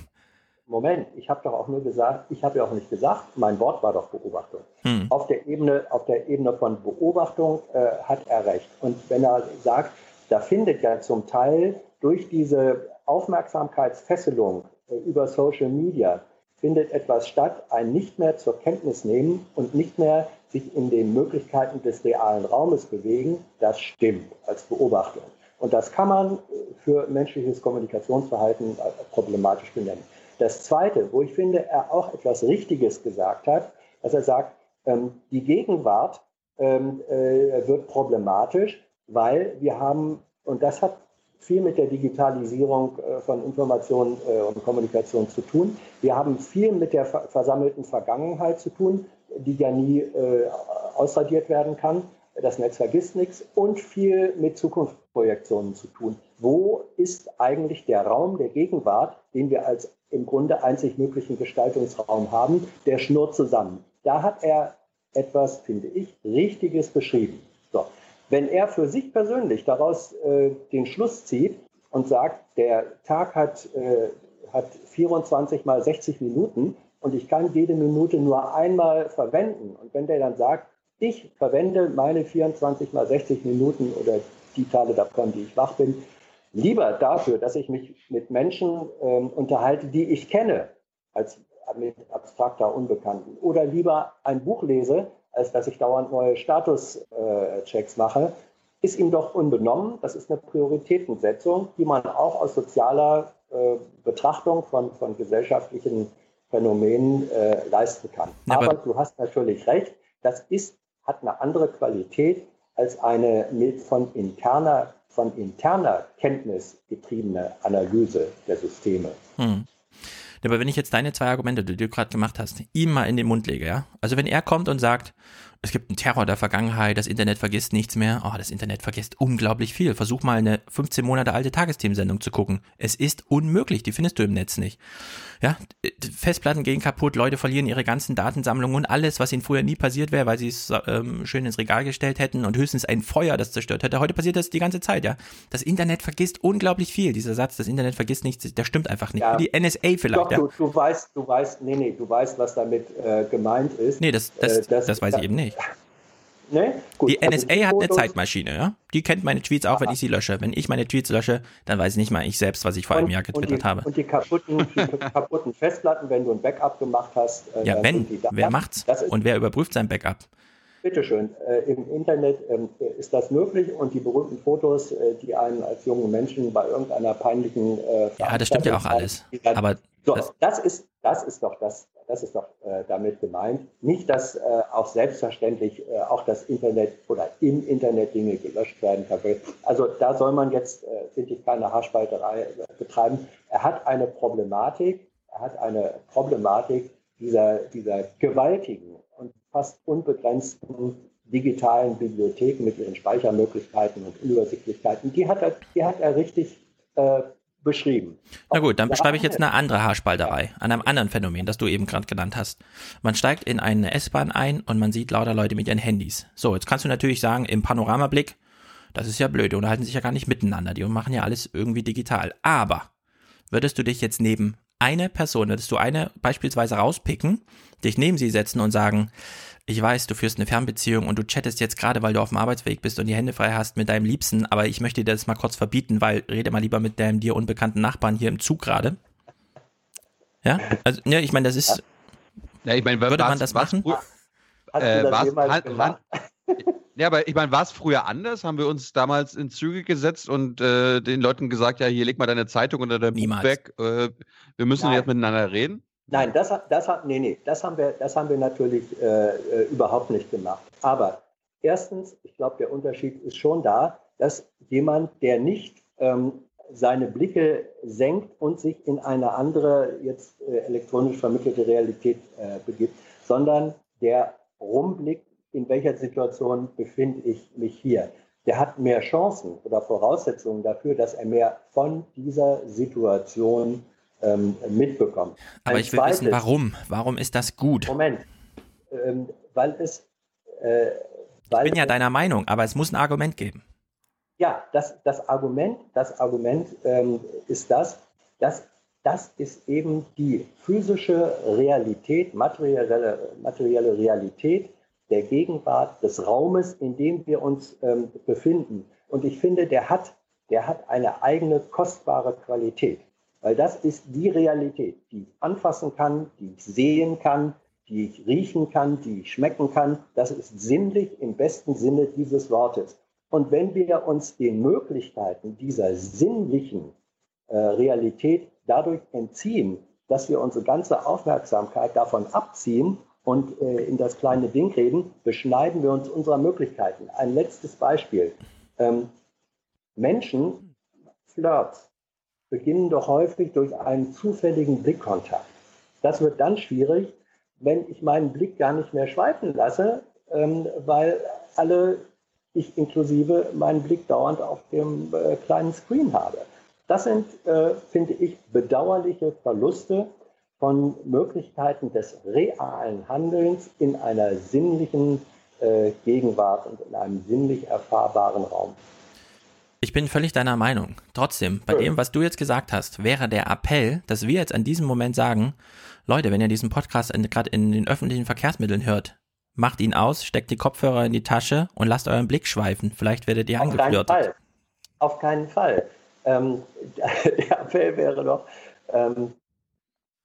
Moment, ich habe doch auch nur gesagt, ich habe ja auch nicht gesagt, mein Wort war doch Beobachtung. Hm. Auf der Ebene, auf der Ebene von Beobachtung äh, hat er recht. Und wenn er sagt, da findet ja zum Teil durch diese Aufmerksamkeitsfesselung äh, über Social Media findet etwas statt, ein nicht mehr zur Kenntnis nehmen und nicht mehr sich in den Möglichkeiten des realen Raumes bewegen, das stimmt als Beobachtung. Und das kann man äh, für menschliches Kommunikationsverhalten äh, problematisch benennen. Das Zweite, wo ich finde, er auch etwas Richtiges gesagt hat, dass er sagt, ähm, die Gegenwart ähm, äh, wird problematisch, weil wir haben, und das hat viel mit der Digitalisierung äh, von Information äh, und Kommunikation zu tun. Wir haben viel mit der ver versammelten Vergangenheit zu tun, die ja nie äh, ausradiert werden kann. Das Netz vergisst nichts und viel mit Zukunftsprojektionen zu tun. Wo ist eigentlich der Raum der Gegenwart, den wir als im Grunde einzig möglichen Gestaltungsraum haben, der schnurrt zusammen. Da hat er etwas, finde ich, Richtiges beschrieben. So. Wenn er für sich persönlich daraus äh, den Schluss zieht und sagt, der Tag hat, äh, hat 24 mal 60 Minuten und ich kann jede Minute nur einmal verwenden. Und wenn der dann sagt, ich verwende meine 24 mal 60 Minuten oder die Teile davon, die ich wach bin, lieber dafür, dass ich mich mit Menschen ähm, unterhalte, die ich kenne, als mit abstrakter Unbekannten. Oder lieber ein Buch lese, als dass ich dauernd neue Statuschecks mache, ist ihm doch unbenommen. Das ist eine Prioritätensetzung, die man auch aus sozialer äh, Betrachtung von, von gesellschaftlichen Phänomenen äh, leisten kann. Ja, aber- aber du hast natürlich recht, das ist, hat eine andere Qualität als eine mit von interner, von interner Kenntnis getriebene Analyse der Systeme. Hm. Aber wenn ich jetzt deine zwei Argumente, die du gerade gemacht hast, ihm mal in den Mund lege, ja? Also wenn er kommt und sagt, es gibt einen Terror der Vergangenheit, das Internet vergisst nichts mehr, oh, das Internet vergisst unglaublich viel. Versuch mal eine 15 Monate alte Tagesthemensendung zu gucken. Es ist unmöglich, die findest du im Netz nicht. Ja, Festplatten gehen kaputt, Leute verlieren ihre ganzen Datensammlungen und alles, was ihnen früher nie passiert wäre, weil sie es ähm, schön ins Regal gestellt hätten und höchstens ein Feuer das zerstört hätte. Heute passiert das die ganze Zeit, ja. Das Internet vergisst unglaublich viel. Dieser Satz, das Internet vergisst nichts, der stimmt einfach nicht. Ja. Die NSA vielleicht, Doch, ja. du, du weißt, du weißt, nee, nee, du weißt, was damit äh, gemeint ist. Nee, das, das, Äh, das, weiß ich eben nicht. Nee? Gut, Die also NSA hat eine Zeitmaschine, ja? Die kennt meine Tweets auch, wenn ich sie lösche. Wenn ich meine Tweets lösche, dann weiß ich nicht mal ich selbst, was ich vor einem und- Jahr und getwittert die, habe. Und die kaputten, die kaputten Festplatten, wenn du ein Backup gemacht hast. äh, Ja, wenn, die wer macht's? Und wer überprüft sein Backup? bitteschön, äh, im Internet ähm, ist das möglich und die berühmten Fotos, äh, die einen als jungen Menschen bei irgendeiner peinlichen. Äh, Ja, das stimmt ja auch alles. die dann- Aber So, das, das, ist, das ist doch das, das ist doch äh, damit gemeint. Nicht, dass äh, auch selbstverständlich äh, auch das Internet oder im Internet Dinge gelöscht werden. Also da soll man jetzt, äh, finde ich, keine Haarspalterei äh, betreiben. Er hat eine Problematik, er hat eine Problematik dieser, dieser gewaltigen und fast unbegrenzten digitalen Bibliotheken mit ihren Speichermöglichkeiten und Übersichtlichkeiten, die hat er, die hat er richtig äh, beschrieben. na gut, dann beschreibe ich jetzt eine andere Haarspalterei an einem anderen Phänomen, das du eben gerade genannt hast. Man steigt in eine S-Bahn ein und man sieht lauter Leute mit ihren Handys. So, jetzt kannst du natürlich sagen, im Panoramablick, das ist ja blöd, die unterhalten sich ja gar nicht miteinander, die machen ja alles irgendwie digital. Aber würdest du dich jetzt neben eine Person, würdest du eine beispielsweise rauspicken, dich neben sie setzen und sagen, ich weiß, du führst eine Fernbeziehung und du chattest jetzt gerade, weil du auf dem Arbeitsweg bist und die Hände frei hast mit deinem Liebsten, aber ich möchte dir das mal kurz verbieten, weil rede mal lieber mit deinem dir unbekannten Nachbarn hier im Zug gerade. Ja, also, ja, ich meine, das ist, Ja, ich meine, Würde man das machen? Äh? Ja, aber ich meine, war es früher anders? Haben wir uns damals in Züge gesetzt und äh, den Leuten gesagt, ja, hier leg mal deine Zeitung oder dein Niemals. Buch weg. Äh, wir müssen Nein. jetzt miteinander reden. Nein, das, das, nee, nee, das, haben, wir, das haben wir natürlich äh, äh, überhaupt nicht gemacht. Aber erstens, ich glaube, der Unterschied ist schon da, dass jemand, der nicht ähm, seine Blicke senkt und sich in eine andere, jetzt äh, elektronisch vermittelte Realität äh, begibt, sondern der rumblickt, in welcher Situation befinde ich mich hier. Der hat mehr Chancen oder Voraussetzungen dafür, dass er mehr von dieser Situation ähm, mitbekommt. Aber Ein ich will wissen, zweites- warum? Warum ist das gut? Moment, ähm, weil es, äh, weil Ich bin ja deiner Meinung, aber es muss ein Argument geben. ja, das, das Argument, das Argument ähm, ist das, dass das ist eben die physische Realität, materielle, materielle Realität der Gegenwart des Raumes, in dem wir uns ähm, befinden. Und ich finde, der hat, der hat eine eigene kostbare Qualität, weil das ist die Realität, die ich anfassen kann, die ich sehen kann, die ich riechen kann, die ich schmecken kann. Das ist sinnlich im besten Sinne dieses Wortes. Und wenn wir uns den Möglichkeiten dieser sinnlichen äh, Realität dadurch entziehen, dass wir unsere ganze Aufmerksamkeit davon abziehen und äh, in das kleine Ding reden, beschneiden wir uns unserer Möglichkeiten. Ein letztes Beispiel. Ähm, Menschen, Flirts, beginnen doch häufig durch einen zufälligen Blickkontakt. Das wird dann schwierig, wenn ich meinen Blick gar nicht mehr schweifen lasse, ähm, weil alle, ich inklusive, meinen Blick dauernd auf dem äh, kleinen Screen habe. Das sind, äh, finde ich, bedauerliche Verluste von Möglichkeiten des realen Handelns in einer sinnlichen äh, Gegenwart und in einem sinnlich erfahrbaren Raum. Ich bin völlig deiner Meinung. Trotzdem, bei dem, was du jetzt gesagt hast, wäre der Appell, dass wir jetzt an diesem Moment sagen, Leute, wenn ihr diesen Podcast gerade in den öffentlichen Verkehrsmitteln hört, macht ihn aus, steckt die Kopfhörer in die Tasche und lasst euren Blick schweifen. Vielleicht werdet ihr Auf keinen. Fall. Auf keinen Fall. Ähm, der Appell wäre doch, ähm,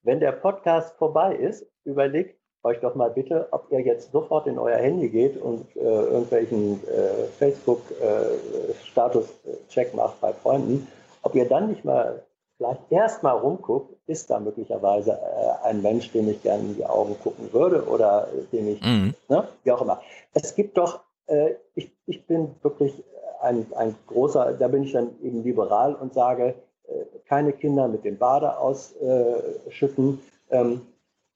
wenn der Podcast vorbei ist, überlegt euch doch mal bitte, ob ihr jetzt sofort in euer Handy geht und äh, irgendwelchen äh, Facebook-Status-Check macht bei Freunden, ob ihr dann nicht mal vielleicht erst mal rumguckt, ist da möglicherweise äh, ein Mensch, dem ich gerne in die Augen gucken würde oder äh, den ich Mhm. ne? wie auch immer. Es gibt doch, äh, ich, ich bin wirklich ein, ein großer, da bin ich dann eben liberal und sage, äh, keine Kinder mit dem Bade ausschütten. Ähm,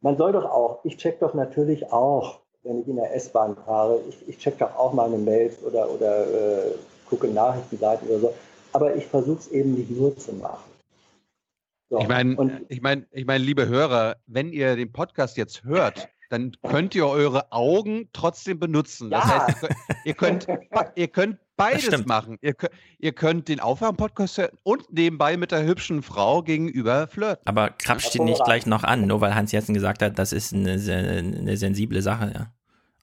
man soll doch auch, ich check doch natürlich auch, wenn ich in der S-Bahn fahre, ich, ich check doch auch meine Mails oder, oder äh, gucke Nachrichtenseiten oder so, aber ich versuche es eben nicht nur zu machen. So, Ich meine, ich meine, ich meine, liebe Hörer, wenn ihr den Podcast jetzt hört, dann könnt ihr eure Augen trotzdem benutzen. Das Ja. heißt, ihr könnt, ihr könnt beides machen. Ihr könnt, ihr könnt den Aufwärm-Podcast hören und nebenbei mit der hübschen Frau gegenüber flirten. Aber krapscht ihn nicht gleich noch an, nur weil Hans Jessen gesagt hat, das ist eine, eine sensible Sache, ja.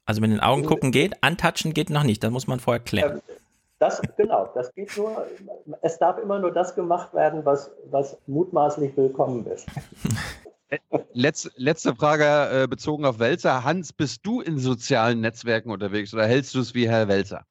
Also mit den Augen gucken geht, antatschen geht noch nicht, das muss man vorher klären. Das, genau, das geht nur, es darf immer nur das gemacht werden, was, was mutmaßlich willkommen ist. Letz, letzte Frage äh, bezogen auf Welzer. Hans, bist du in sozialen Netzwerken unterwegs oder hältst du es wie Herr Welzer?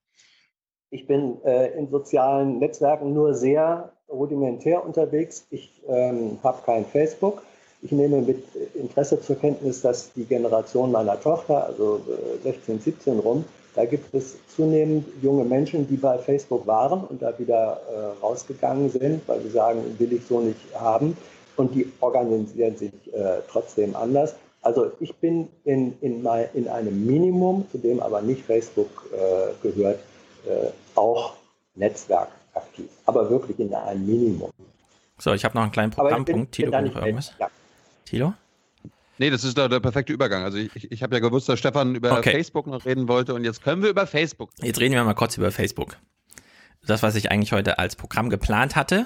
Ich bin äh, in sozialen Netzwerken nur sehr rudimentär unterwegs. Ich ähm, habe kein Facebook. Ich nehme mit Interesse zur Kenntnis, dass die Generation meiner Tochter, also äh, 16, 17 rum, da gibt es zunehmend junge Menschen, die bei Facebook waren und da wieder äh, rausgegangen sind, weil sie sagen, will ich so nicht haben. Und die organisieren sich äh, trotzdem anders. Also ich bin in, in, in einem Minimum, zu dem aber nicht Facebook äh, gehört, äh, auch Netzwerk aktiv. Aber wirklich in einem Minimum. So, ich habe noch einen kleinen Aber ich bin, Programmpunkt. Tilo, bin nicht noch irgendwas? Ja. Tilo? Nee, das ist doch der perfekte Übergang. Also ich, ich, habe ja gewusst, dass Stefan über Okay. Facebook noch reden wollte und jetzt können wir über Facebook. Jetzt reden wir mal kurz über Facebook. Das, was ich eigentlich heute als Programm geplant hatte,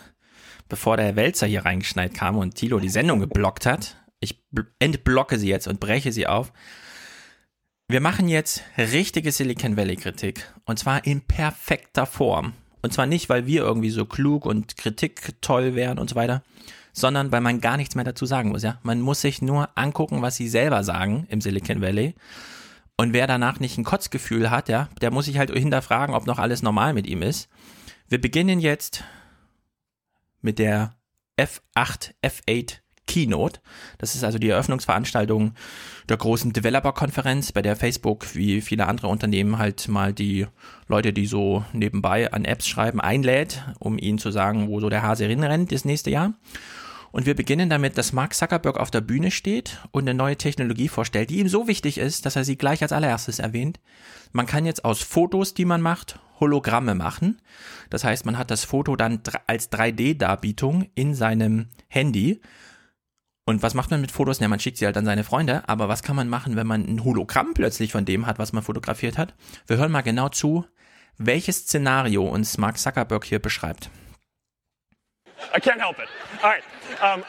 bevor der Wälzer hier reingeschneit kam und Tilo die Sendung geblockt hat. Ich bl- entblocke sie jetzt und breche sie auf. Wir machen jetzt richtige Silicon Valley Kritik. Und zwar in perfekter Form. Und zwar nicht, weil wir irgendwie so klug und Kritik toll wären und so weiter, sondern weil man gar nichts mehr dazu sagen muss, ja. Man muss sich nur angucken, was sie selber sagen im Silicon Valley Und wer danach nicht ein Kotzgefühl hat, ja, der muss sich halt hinterfragen, ob noch alles normal mit ihm ist. Wir beginnen jetzt mit der F8, F8 Keynote. Das ist also die Eröffnungsveranstaltung der großen Developer-Konferenz, bei der Facebook wie viele andere Unternehmen halt mal die Leute, die so nebenbei an Apps schreiben, einlädt, um ihnen zu sagen, wo so der Hase rennt das nächste Jahr. Und wir beginnen damit, dass Mark Zuckerberg auf der Bühne steht und eine neue Technologie vorstellt, die ihm so wichtig ist, dass er sie gleich als allererstes erwähnt. Man kann jetzt aus Fotos, die man macht, Hologramme machen. Das heißt, man hat das Foto dann als 3D-Darbietung in seinem Handy und was macht man mit Fotos? Ja, man schickt sie halt an seine Freunde, aber was kann man machen, wenn man ein Hologramm plötzlich von dem hat, was man fotografiert hat? Wir hören mal genau zu, welches Szenario uns Mark Zuckerberg hier beschreibt. I can't help it. All right. Um,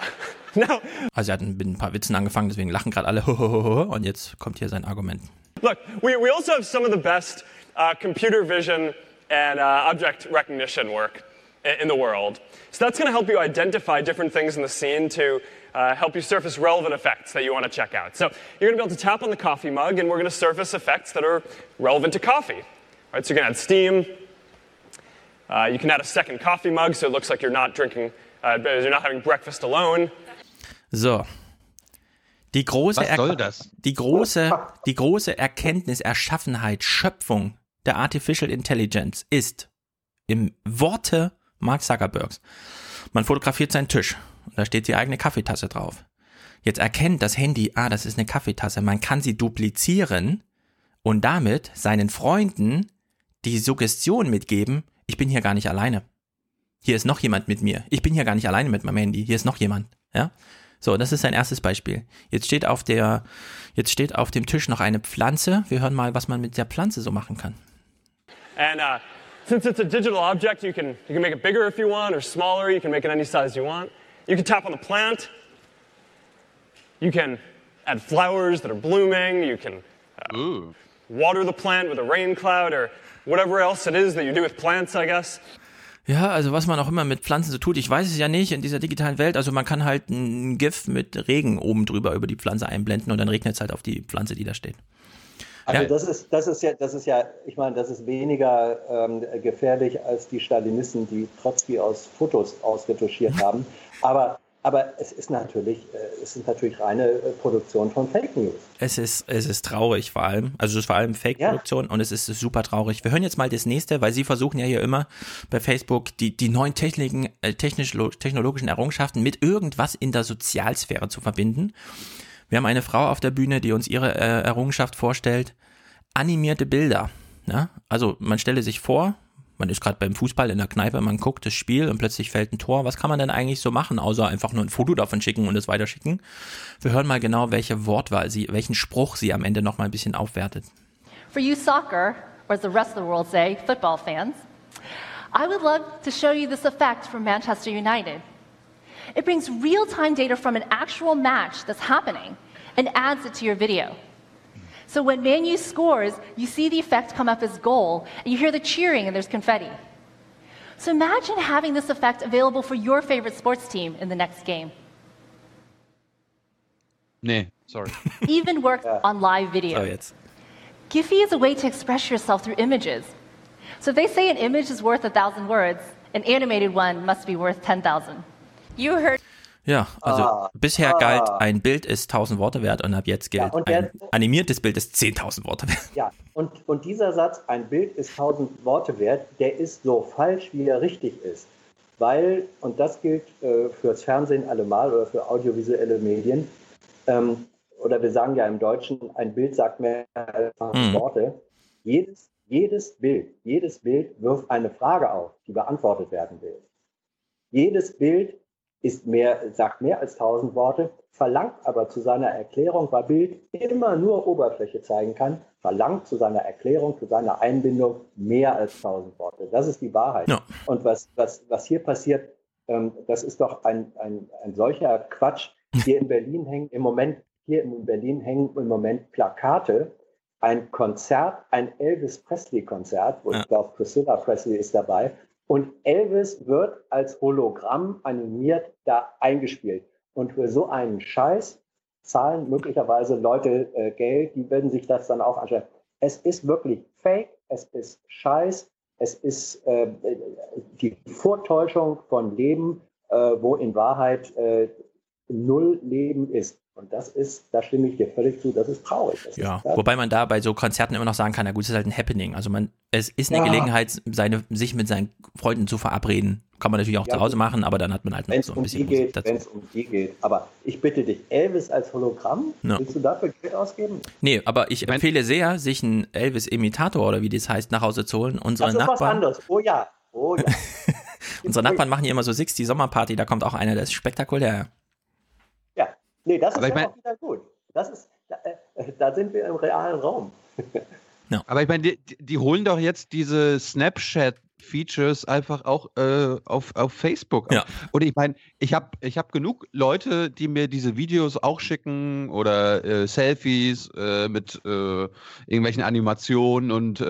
now. Also er hat mit ein paar Witzen angefangen, deswegen lachen gerade alle. Und jetzt kommt hier sein Argument. Look, we, we also have some of the best uh, computer vision and uh, object recognition work in the world. So that's going to help you identify different things in the scene to uh, help you surface relevant effects that you want to check out. So you're going to be able to tap on the coffee mug, and we're going to surface effects that are relevant to coffee. All right, so you can add steam. Uh, you can add a second coffee mug, so it looks like you're not drinking, uh, you're not having breakfast alone. So. Die große, Was soll das? die große, die große Erkenntnis, Erschaffenheit, Schöpfung der Artificial Intelligence ist im Worte Mark Zuckerbergs. Man fotografiert seinen Tisch da steht die eigene Kaffeetasse drauf. Jetzt erkennt das Handy, ah, das ist eine Kaffeetasse. Man kann sie duplizieren und damit seinen Freunden die Suggestion mitgeben, ich bin hier gar nicht alleine. Hier ist noch jemand mit mir. Ich bin hier gar nicht alleine mit meinem Handy. Hier ist noch jemand. Ja? So, das ist sein erstes Beispiel. Jetzt steht auf der, jetzt steht auf dem Tisch noch eine Pflanze. Wir hören mal, was man mit der Pflanze so machen kann. And uh, since it's a digital object, you can you can make it bigger if you want or smaller. You can make it any size you want. You can tap on the plant. You can add flowers that are blooming. You can uh, water the plant with a rain cloud or whatever else it is that you do with plants, I guess. Ja, also was man auch immer mit Pflanzen so tut, ich weiß es ja nicht in dieser digitalen Welt. Also man kann halt ein GIF mit Regen oben drüber über die Pflanze einblenden und dann regnet es halt auf die Pflanze, die da steht. Also ja. das ist, das ist ja, das ist ja, ich meine, das ist weniger ähm, gefährlich als die Stalinisten, die Trotzki aus Fotos ausretuschiert haben. Aber aber es ist natürlich, äh, es sind natürlich reine äh, Produktion von Fake News. Es ist, es ist traurig vor allem. Also es ist vor allem Fake-Produktion ja. und es ist super traurig. Wir hören jetzt mal das nächste, weil Sie versuchen ja hier immer bei Facebook die, die neuen Techniken, äh, technisch, technologischen Errungenschaften mit irgendwas in der Sozialsphäre zu verbinden. Wir haben eine Frau auf der Bühne, die uns ihre äh, Errungenschaft vorstellt. Animierte Bilder. Ja? Also man stelle sich vor, man ist gerade beim Fußball in der Kneipe, man guckt das Spiel und plötzlich fällt ein Tor. Was kann man denn eigentlich so machen, außer einfach nur ein Foto davon schicken und es weiterschicken? Wir hören mal genau, welche Wortwahl sie, welchen Spruch sie am Ende noch mal ein bisschen aufwertet. For you soccer, or as the rest of the world say, football fans, I would love to show you this effect from Manchester United. It brings real-time data from an actual match that's happening and adds it to your video. So when Manu scores, you see the effect come up as goal, and you hear the cheering, and there's confetti. So imagine having this effect available for your favorite sports team in the next game. Nee, sorry. Even works yeah. on live video. Oh, jetzt. Giphy is a way to express yourself through images. So if they say an image is worth a thousand words, an animated one must be worth 10,000. You heard. Ja, also ah, bisher ah. galt, ein Bild ist 1000 Worte wert und ab jetzt gilt, ja, der, ein animiertes Bild ist 10.000 Worte wert. Ja, und, und dieser Satz, ein Bild ist 1000 Worte wert, der ist so falsch, wie er richtig ist. Weil, und das gilt äh, fürs Fernsehen allemal oder für audiovisuelle Medien, ähm, oder wir sagen ja im Deutschen, ein Bild sagt mehr als 1000 hm. Worte. Jedes, jedes Bild, jedes Bild wirft eine Frage auf, die beantwortet werden will. Jedes Bild ist mehr, sagt mehr als 1000 Worte, verlangt aber zu seiner Erklärung, weil Bild immer nur Oberfläche zeigen kann, verlangt zu seiner Erklärung, zu seiner Einbindung mehr als 1000 Worte. Das ist die Wahrheit. Ja. Und was, was, was hier passiert, ähm, das ist doch ein, ein, ein solcher Quatsch. Hier in Berlin hängen im Moment, hier in Berlin hängen im Moment Plakate, ein Konzert, ein Elvis Presley Konzert, wo ja. ich glaube, Priscilla Presley ist dabei, und Elvis wird als Hologramm animiert da eingespielt. Und für so einen Scheiß zahlen möglicherweise Leute äh, Geld, die werden sich das dann auch anschauen. Es ist wirklich fake, es ist Scheiß, es ist äh, die Vortäuschung von Leben, äh, wo in Wahrheit äh, null Leben ist. Und das ist, da stimme ich dir völlig zu, das ist traurig. Das ja, ist, wobei man da bei so Konzerten immer noch sagen kann, na gut, es ist halt ein Happening. Also man, es ist eine Ja. Gelegenheit, seine, sich mit seinen Freunden zu verabreden. Kann man natürlich auch Ja, zu Hause machen, aber dann hat man halt noch Wenn es so ein um bisschen die Musik geht, dazu. wenn es um die geht. Aber ich bitte dich, Elvis als Hologramm, Ja. willst du dafür Geld ausgeben? Nee, aber ich empfehle sehr, sich einen Elvis-Imitator oder wie das heißt, nach Hause zu holen. Unsere Das ist was Nachbarn, anderes. Oh ja, oh ja. unsere Nachbarn machen hier immer so 60 Sommerparty, da kommt auch einer, der ist spektakulär. Ja. Nee, das ist Aber ich ja mein- auch wieder gut. Das ist, da, äh, da sind wir im realen Raum. Aber ich meine, die, die- holen doch jetzt diese Snapchat-Features einfach auch äh, auf, auf Facebook. Ja. Und ich meine, ich habe ich hab genug Leute, die mir diese Videos auch schicken oder äh, Selfies äh, mit äh, irgendwelchen Animationen und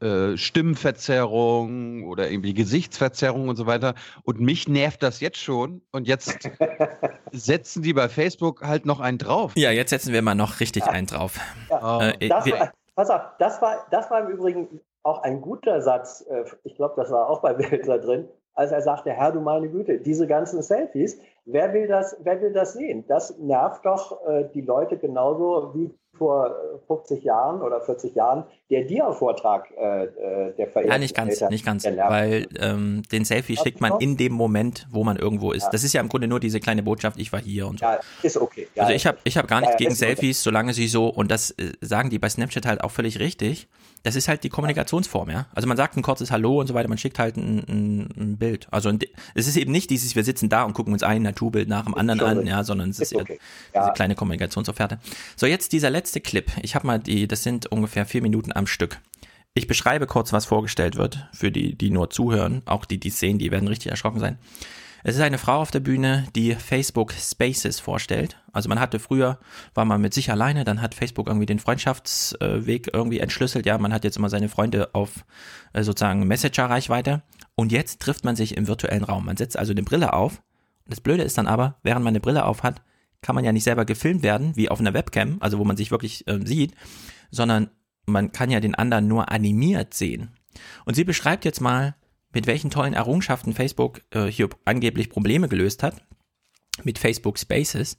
äh, Stimmverzerrung oder irgendwie Gesichtsverzerrung und so weiter. Und mich nervt das jetzt schon. Und jetzt setzen die bei Facebook halt noch einen drauf. Ja, jetzt setzen wir mal noch richtig einen drauf. Ja. Äh, Das war, pass auf, das war, das war im Übrigen auch ein guter Satz. äh, Ich glaube, das war auch bei Welser drin, als er sagte, Herr, du meine Güte, diese ganzen Selfies, wer will das, wer will das sehen? Das nervt doch äh, die Leute genauso wie vor äh, 50 Jahren oder 40 Jahren der Dia-Vortrag äh, äh, der verehrten Ja, nicht ganz, Eltern. nicht ganz, weil ähm, den Selfie schickt man in dem Moment, wo man irgendwo ist. Ja. Das ist ja im Grunde nur diese kleine Botschaft, ich war hier und so. Ja, ist okay. Ja, also ich habe ich hab gar nichts ja, gegen ist okay. Selfies, solange sie so, und das äh, sagen die bei Snapchat halt auch völlig richtig, das ist halt die Kommunikationsform, ja. Also man sagt ein kurzes Hallo und so weiter, man schickt halt ein, ein, ein Bild. Also ein, es ist eben nicht dieses, wir sitzen da und gucken uns ein Naturbild nach dem anderen an, ja, sondern es ist, okay. diese Ja. kleine Kommunikationsofferte. So, jetzt dieser letzte Clip. Ich habe mal die, das sind ungefähr vier Minuten am Stück. Ich beschreibe kurz, was vorgestellt wird, für die, die nur zuhören. Auch die, die es sehen, die werden richtig erschrocken sein. Es ist eine Frau auf der Bühne, die Facebook Spaces vorstellt. Also man hatte früher, war man mit sich alleine, dann hat Facebook irgendwie den Freundschaftsweg irgendwie entschlüsselt. Ja, man hat jetzt immer seine Freunde auf äh, sozusagen Messenger-Reichweite. Und jetzt trifft man sich im virtuellen Raum. Man setzt also eine Brille auf. Und das Blöde ist dann aber, während man eine Brille auf hat, kann man ja nicht selber gefilmt werden, wie auf einer Webcam, also wo man sich wirklich ähm, sieht, sondern man kann ja den anderen nur animiert sehen. Und sie beschreibt jetzt mal, mit welchen tollen Errungenschaften Facebook äh, hier angeblich Probleme gelöst hat mit Facebook Spaces.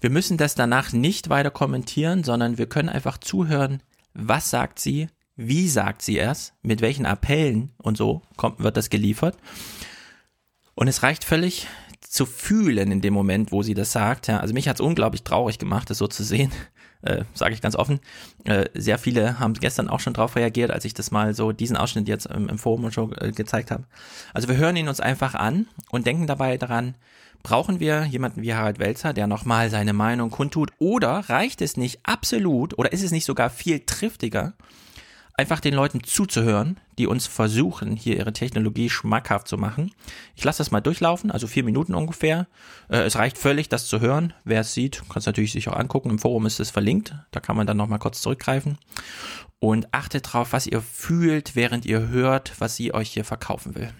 Wir müssen das danach nicht weiter kommentieren, sondern wir können einfach zuhören, was sagt sie, wie sagt sie es, mit welchen Appellen und so kommt, wird das geliefert. Und es reicht völlig zu fühlen in dem Moment, wo sie das sagt. Ja, also mich hat es unglaublich traurig gemacht, das so zu sehen, äh, sage ich ganz offen. Äh, sehr viele haben gestern auch schon drauf reagiert, als ich das mal so, diesen Ausschnitt jetzt im, im Forum so äh, gezeigt habe. Also wir hören ihn uns einfach an und denken dabei daran, brauchen wir jemanden wie Harald Welzer, der nochmal seine Meinung kundtut, oder reicht es nicht absolut, oder ist es nicht sogar viel triftiger, einfach den Leuten zuzuhören, die uns versuchen, hier ihre Technologie schmackhaft zu machen. Ich lasse das mal durchlaufen, also vier Minuten ungefähr. Äh, es reicht völlig, das zu hören. Wer es sieht, kann es natürlich sich auch angucken. Im Forum ist es verlinkt. Da kann man dann nochmal kurz zurückgreifen. Und achtet drauf, was ihr fühlt, während ihr hört, was sie euch hier verkaufen will.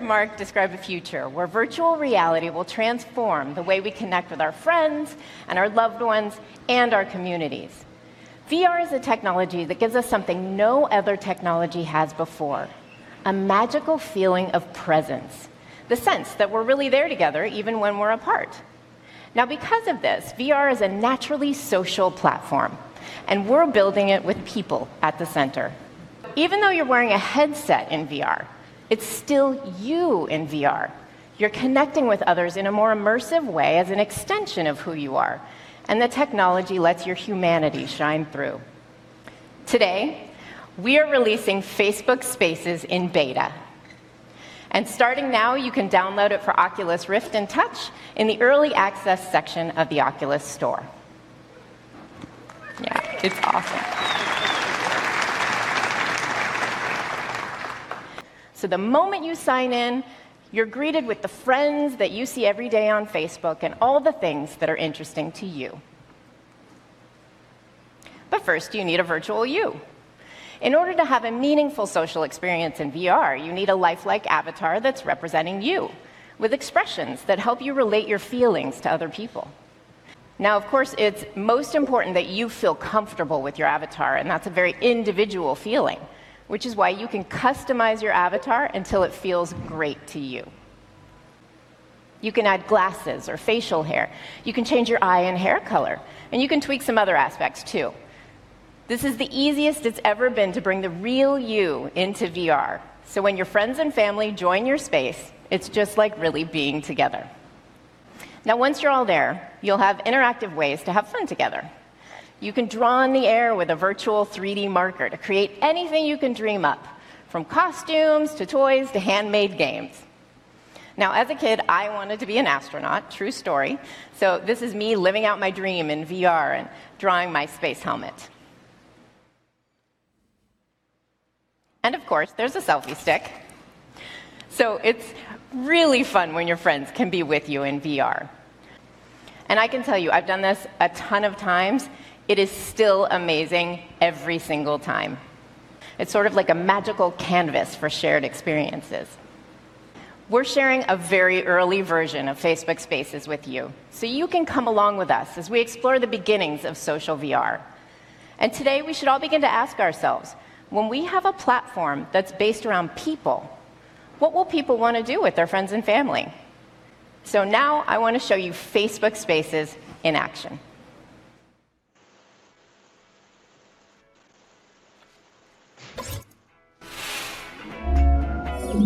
Mark describe a future where virtual reality will transform the way we connect with our friends and our loved ones and our communities. VR is a technology that gives us something no other technology has before a magical feeling of presence, the sense that we're really there together even when we're apart. Now, because of this, VR is a naturally social platform, and we're building it with people at the center. Even though you're wearing a headset in VR, it's still you in VR. You're connecting with others in a more immersive way as an extension of who you are, and the technology lets your humanity shine through. Today, we are releasing Facebook Spaces in beta. And starting now, you can download it for Oculus Rift and Touch in the early access section of the Oculus Store. Yeah, it's awesome. So the moment you sign in, you're greeted with the friends that you see every day on Facebook and all the things that are interesting to you. But first, you need a virtual you. In order to have a meaningful social experience in VR, you need a lifelike avatar that's representing you, with expressions that help you relate your feelings to other people. Now, of course, it's most important that you feel comfortable with your avatar, and that's a very individual feeling, which is why you can customize your avatar until it feels great to you. You can add glasses or facial hair. You can change your eye and hair color. And you can tweak some other aspects too. This is the easiest it's ever been to bring the real you into VR. So when your friends and family join your space, it's just like really being together. Now, once you're all there, you'll have interactive ways to have fun together. You can draw in the air with a virtual 3D marker to create anything you can dream up, from costumes to toys to handmade games. Now, as a kid, I wanted to be an astronaut, true story. So, this is me living out my dream in VR and drawing my space helmet. And of course, there's a selfie stick. So, it's really fun when your friends can be with you in VR. And I can tell you, I've done this a ton of times. It is still amazing every single time. It's sort of like a magical canvas for shared experiences. We're sharing a very early version of Facebook Spaces with you, so you can come along with us as we explore the beginnings of social VR. And today, we should all begin to ask ourselves when we have a platform that's based around people, what will people want to do with their friends and family? So now I want to show you Facebook Spaces in action.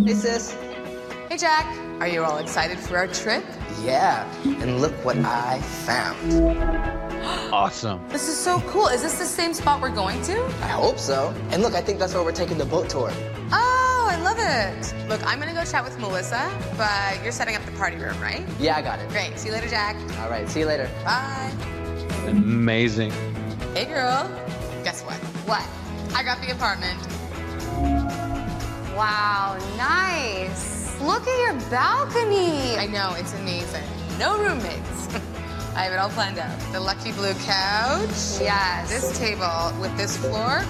Hey, sis. Hey, Jack. Are you all excited for our trip? Yeah, and look what I found. Awesome. This is so cool. Is this the same spot we're going to? I hope so. And look, I think that's where we're taking the boat tour. Oh, I love it. Look, I'm gonna go chat with Melissa, but you're setting up the party room, right? Yeah, I got it. Great. See you later, Jack. All right, see you later. Bye. Amazing. Hey, girl. Guess what? What? I got the apartment. Wow, nice. Look at your balcony. I know, it's amazing. No roommates. I have it all planned out. The lucky blue couch. Yes. This table with this floor.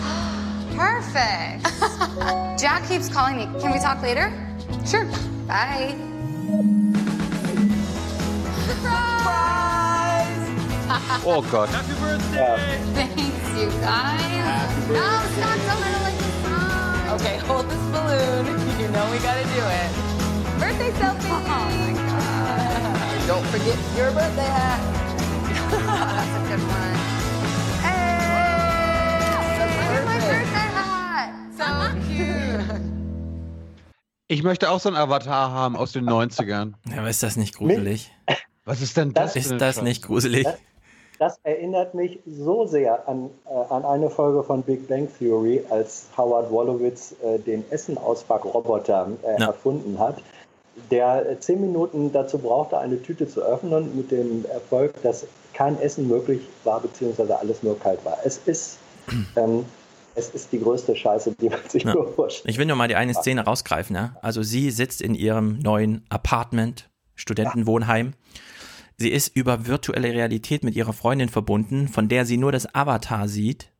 Perfect. Jack keeps calling me. Can we talk later? Sure. Bye. Surprise! Oh God. Happy birthday! Gott. Thanks, you guys. No, stop. Don't let her like the song. Okay, hold this balloon. You know we gotta do it. Birthday selfie. Oh my god. Don't forget your birthday hat. That's a good one. Hey! My birthday hat. So cute. Ich möchte auch so einen Avatar haben aus den 90ern. Ja, aber ist das nicht gruselig? Was ist denn das? Ist das nicht gruselig? Das, erinnert mich so sehr an, äh, an eine Folge von Big Bang Theory, als Howard Wolowitz äh, den Essen-Auspackroboter äh, Ja. erfunden hat, der äh, zehn Minuten dazu brauchte, eine Tüte zu öffnen, mit dem Erfolg, dass kein Essen möglich war, beziehungsweise alles nur kalt war. Es ist, ähm, es ist die größte Scheiße, die man sich Ja. nur vorstellt. Ich will nur mal die eine Szene rausgreifen. Ja? Also sie sitzt in ihrem neuen Apartment, Studentenwohnheim. Sie ist über virtuelle Realität mit ihrer Freundin verbunden, von der sie nur das Avatar sieht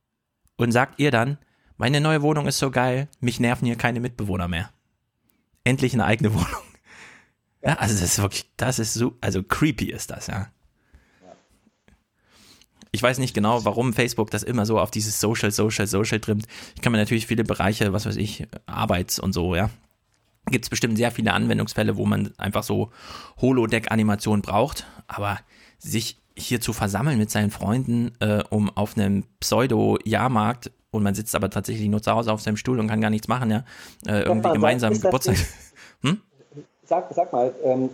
und sagt ihr dann, meine neue Wohnung ist so geil, mich nerven hier keine Mitbewohner mehr. Endlich eine eigene Wohnung. Ja, also das ist wirklich, das ist so, also creepy ist das, ja. Ich weiß nicht genau, warum Facebook das immer so auf dieses Social, Social, Social trimmt. Ich kann mir natürlich viele Bereiche, was weiß ich, Arbeits und so, ja. Gibt es bestimmt sehr viele Anwendungsfälle, wo man einfach so Holodeck-Animation braucht, aber sich hier zu versammeln mit seinen Freunden, äh, um auf einem Pseudo-Jahrmarkt und man sitzt aber tatsächlich nur zu Hause auf seinem Stuhl und kann gar nichts machen, ja, äh, irgendwie gemeinsam Geburtstag. nicht- Sag, sag mal, ähm,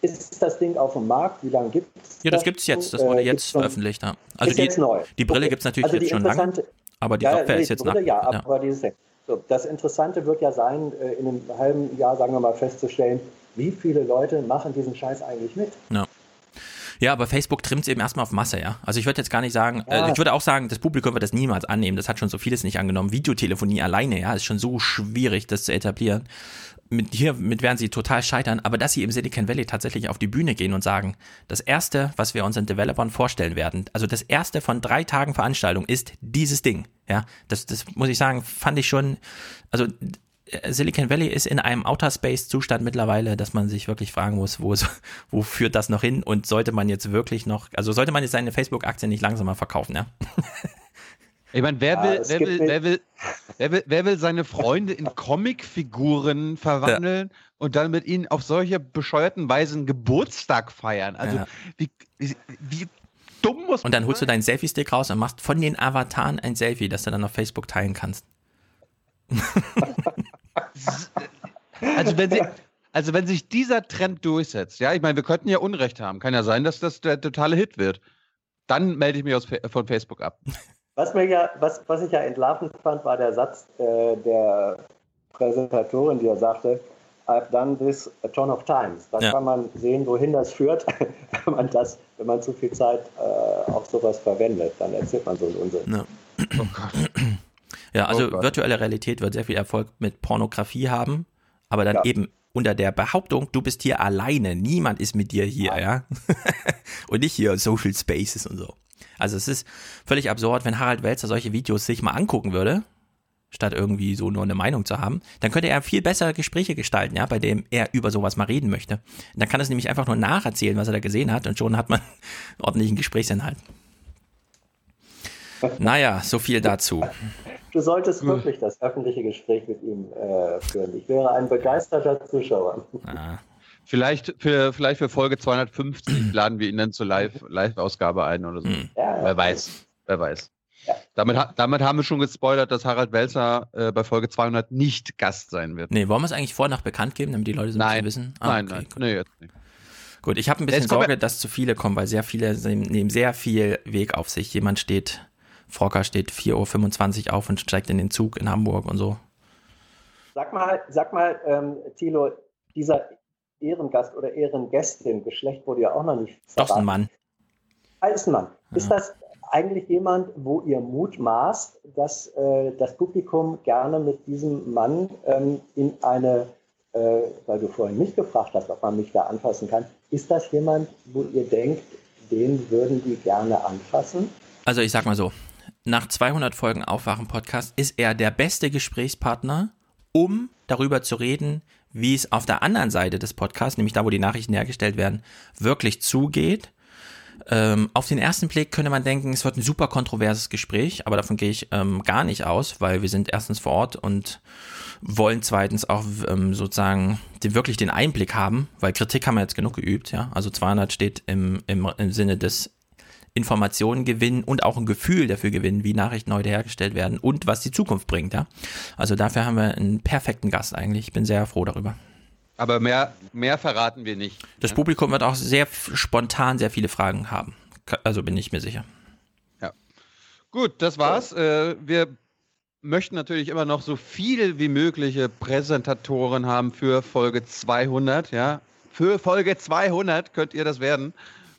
ist das Ding auf dem Markt? Wie lange gibt es Ja, das gibt's jetzt, das wurde Äh, jetzt gibt's schon- veröffent, ja. Also die, die Brille Okay. gibt's natürlich Also jetzt schon lange, aber die Ja, Software nee, ist jetzt Brille, nach. ja, ja. aber dieses. So, das Interessante wird ja sein, äh, in einem halben Jahr, sagen wir mal, festzustellen, wie viele Leute machen diesen Scheiß eigentlich mit? Ja. Ja, aber Facebook trimmt es eben erstmal auf Masse, ja. Also ich würde jetzt gar nicht sagen, Ja. äh, ich würde auch sagen, das Publikum wird das niemals annehmen. Das hat schon so vieles nicht angenommen. Videotelefonie alleine, ja, ist schon so schwierig, das zu etablieren. Mit hier mit werden sie total scheitern, aber dass sie im Silicon Valley tatsächlich auf die Bühne gehen und sagen, das erste, was wir unseren Developern vorstellen werden, also das erste von drei Tagen Veranstaltung ist dieses Ding, ja. Das, das muss ich sagen, fand ich schon, also äh, Silicon Valley ist in einem Outer Space Zustand mittlerweile, dass man sich wirklich fragen muss, wo, wo führt das noch hin und sollte man jetzt wirklich noch, also sollte man jetzt seine Facebook-Aktien nicht langsamer verkaufen, ja? Ich meine, wer, will, wer, will, wer, will, wer, will, wer will seine Freunde in Comicfiguren verwandeln ja. und dann mit ihnen auf solche bescheuerten Weisen Geburtstag feiern? Also, ja. wie, wie, wie dumm muss Und dann holst du deinen Selfie-Stick raus und machst von den Avataren ein Selfie, das du dann auf Facebook teilen kannst. also, wenn sie, also, wenn sich dieser Trend durchsetzt, ja, ich meine, wir könnten ja Unrecht haben. Kann ja sein, dass das der totale Hit wird. Dann melde ich mich aus, von Facebook ab. Was, mir ja, was, was ich ja entlarvend fand, war der Satz äh, der Präsentatorin, die ja sagte, I've done this a ton of times. Da ja. kann man sehen, wohin das führt, wenn man das, wenn man zu viel Zeit äh, auf sowas verwendet, dann erzählt man so einen Unsinn. Ja. Oh. Ja, also oh virtuelle Realität wird sehr viel Erfolg mit Pornografie haben, aber dann ja. eben unter der Behauptung, du bist hier alleine, niemand ist mit dir hier, ja. und nicht hier Social Spaces und so. Also es ist völlig absurd, wenn Harald Welzer solche Videos sich mal angucken würde, statt irgendwie so nur eine Meinung zu haben, dann könnte er viel besser Gespräche gestalten, ja, bei dem er über sowas mal reden möchte. dann kann es nämlich einfach nur nacherzählen, was er da gesehen hat und schon hat man einen ordentlichen Gesprächsinhalt. Naja, so viel dazu. Du solltest wirklich das öffentliche Gespräch mit ihm äh, führen. Ich wäre ein begeisterter Zuschauer. Ah. Vielleicht für, vielleicht für Folge 250 laden wir ihn dann zur Live-Ausgabe Live ein oder so. Ja, wer weiß. Wer weiß. Ja. Damit, damit haben wir schon gespoilert, dass Harald Welzer äh, bei Folge 200 nicht Gast sein wird. Nee, wollen wir es eigentlich vorher noch bekannt geben, damit die Leute so ein bisschen wissen? Ah, nein, okay, nein. Gut. Nee, jetzt nicht. Gut, ich habe ein bisschen Sorge, dass zu viele kommen, weil sehr viele nehmen sehr viel Weg auf sich. Jemand steht, Frocker steht 4.25 Uhr auf und steigt in den Zug in Hamburg und so. Sag mal, sag mal, ähm, Thilo, dieser Ehrengast oder Ehrengästin, Geschlecht wurde ja auch noch nicht verraten. Doch, ein Mann. Ah, ist ein Mann. Ja. Ist das eigentlich jemand, wo ihr mutmaßt, dass äh, das Publikum gerne mit diesem Mann ähm, in eine, äh, weil du vorhin mich gefragt hast, ob man mich da anfassen kann, ist das jemand, wo ihr denkt, den würden die gerne anfassen? Also ich sag mal so, nach 200 Folgen Aufwachen-Podcast ist er der beste Gesprächspartner, um darüber zu reden, wie es auf der anderen Seite des Podcasts, nämlich da, wo die Nachrichten hergestellt werden, wirklich zugeht. Ähm, auf den ersten Blick könnte man denken, es wird ein super kontroverses Gespräch, aber davon gehe ich ähm, gar nicht aus, weil wir sind erstens vor Ort und wollen zweitens auch ähm, sozusagen den, wirklich den Einblick haben, weil Kritik haben wir jetzt genug geübt, ja. Also 200 steht im, im, im Sinne des Informationen gewinnen und auch ein Gefühl dafür gewinnen, wie Nachrichten heute hergestellt werden und was die Zukunft bringt. Ja? Also dafür haben wir einen perfekten Gast eigentlich. Ich bin sehr froh darüber. Aber mehr, mehr verraten wir nicht. Das ne? Publikum wird auch sehr spontan sehr viele Fragen haben. Also bin ich mir sicher. Ja. Gut, das war's. Äh, wir möchten natürlich immer noch so viel wie mögliche Präsentatoren haben für Folge 200. Ja, für Folge 200 könnt ihr das werden.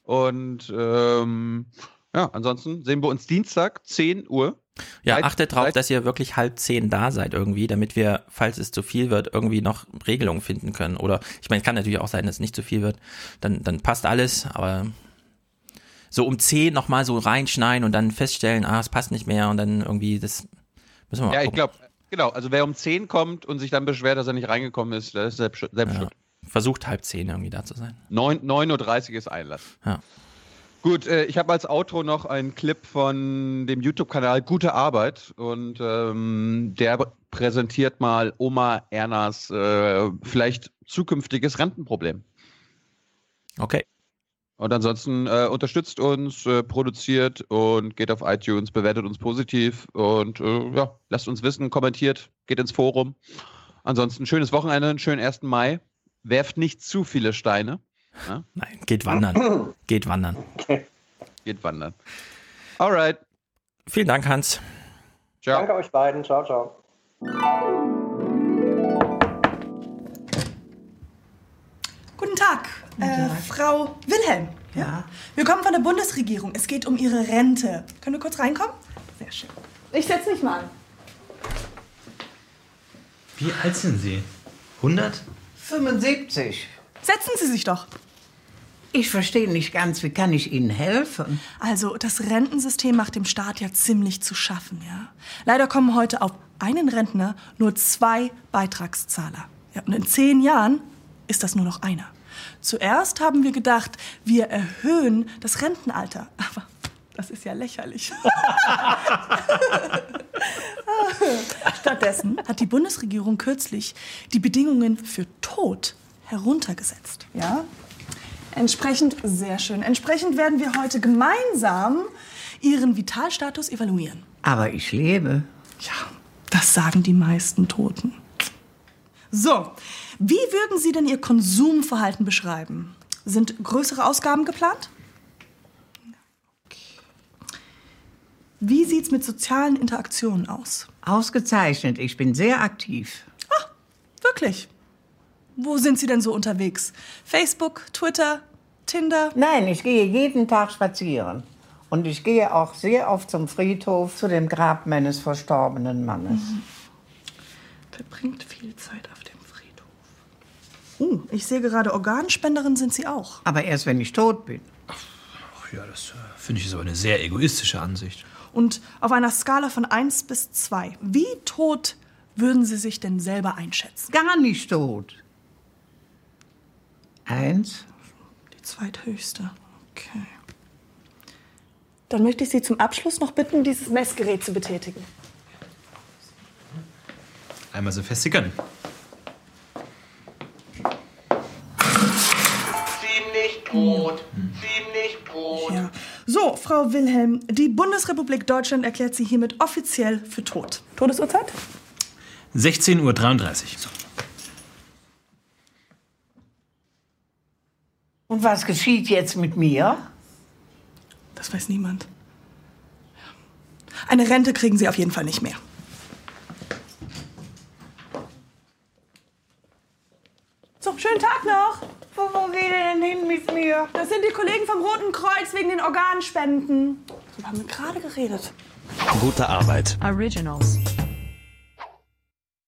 Und ähm, ja, ansonsten sehen wir uns Dienstag, 10 Uhr. Ja, achtet drauf, dass ihr wirklich halb zehn da seid irgendwie, damit wir, falls es zu viel wird, irgendwie noch Regelungen finden können. Oder ich meine, es kann natürlich auch sein, dass es nicht zu viel wird. Dann, dann passt alles, aber so um zehn nochmal so reinschneiden und dann feststellen, ah, es passt nicht mehr und dann irgendwie, das müssen wir mal Ja, gucken. ich glaube, genau. Also wer um zehn kommt und sich dann beschwert, dass er nicht reingekommen ist, der ist selbst, selbst ja. schuld versucht halb zehn irgendwie da zu sein. 9.30 Uhr ist Einlass. Ja. Gut, äh, ich habe als Outro noch einen Clip von dem YouTube-Kanal Gute Arbeit und ähm, der präsentiert mal Oma Ernas äh, vielleicht zukünftiges Rentenproblem. Okay. Und ansonsten äh, unterstützt uns, äh, produziert und geht auf iTunes, bewertet uns positiv und äh, ja, lasst uns wissen, kommentiert, geht ins Forum. Ansonsten schönes Wochenende, einen schönen 1. Mai werft nicht zu viele Steine. Ja? Nein, geht wandern. geht wandern. Geht wandern. Alright. Vielen Dank, Hans. Ciao. Danke euch beiden. Ciao, ciao. Guten Tag, äh, Frau Wilhelm. Ja. Wir kommen von der Bundesregierung. Es geht um Ihre Rente. Können wir kurz reinkommen? Sehr schön. Ich setze mich mal an. Wie alt sind Sie? 100? 75. Setzen Sie sich doch. Ich verstehe nicht ganz, wie kann ich Ihnen helfen? Also, das Rentensystem macht dem Staat ja ziemlich zu schaffen, ja. Leider kommen heute auf einen Rentner nur zwei Beitragszahler. Ja, und in zehn Jahren ist das nur noch einer. Zuerst haben wir gedacht, wir erhöhen das Rentenalter. Aber das ist ja lächerlich. Stattdessen hat die Bundesregierung kürzlich die Bedingungen für Tod heruntergesetzt. Ja? Entsprechend, sehr schön. Entsprechend werden wir heute gemeinsam Ihren Vitalstatus evaluieren. Aber ich lebe. Ja, das sagen die meisten Toten. So, wie würden Sie denn Ihr Konsumverhalten beschreiben? Sind größere Ausgaben geplant? Wie sieht's mit sozialen Interaktionen aus? Ausgezeichnet, ich bin sehr aktiv. Wirklich? Wo sind Sie denn so unterwegs? Facebook, Twitter, Tinder? Nein, ich gehe jeden Tag spazieren. Und ich gehe auch sehr oft zum Friedhof, zu dem Grab meines verstorbenen Mannes. Verbringt viel Zeit auf dem Friedhof. Uh, ich sehe gerade, Organspenderin sind Sie auch. Aber erst, wenn ich tot bin. Ach ja, das äh, finde ich ist aber eine sehr egoistische Ansicht. Und auf einer Skala von 1 bis 2, wie tot würden Sie sich denn selber einschätzen? Gar nicht tot. Eins. Die zweithöchste. Okay. Dann möchte ich Sie zum Abschluss noch bitten, dieses Messgerät zu betätigen. Einmal so festigen. Ziemlich tot, ziemlich tot. Ja. So, Frau Wilhelm, die Bundesrepublik Deutschland erklärt Sie hiermit offiziell für tot. Todesurzeit? 16.33 Uhr. Und was geschieht jetzt mit mir? Das weiß niemand. Eine Rente kriegen Sie auf jeden Fall nicht mehr. So, schönen Tag noch. Wo, wo geht ihr denn hin mit mir? Das sind die Kollegen vom Roten Kreuz wegen den Organspenden. Wir haben gerade geredet. Gute Arbeit. Originals.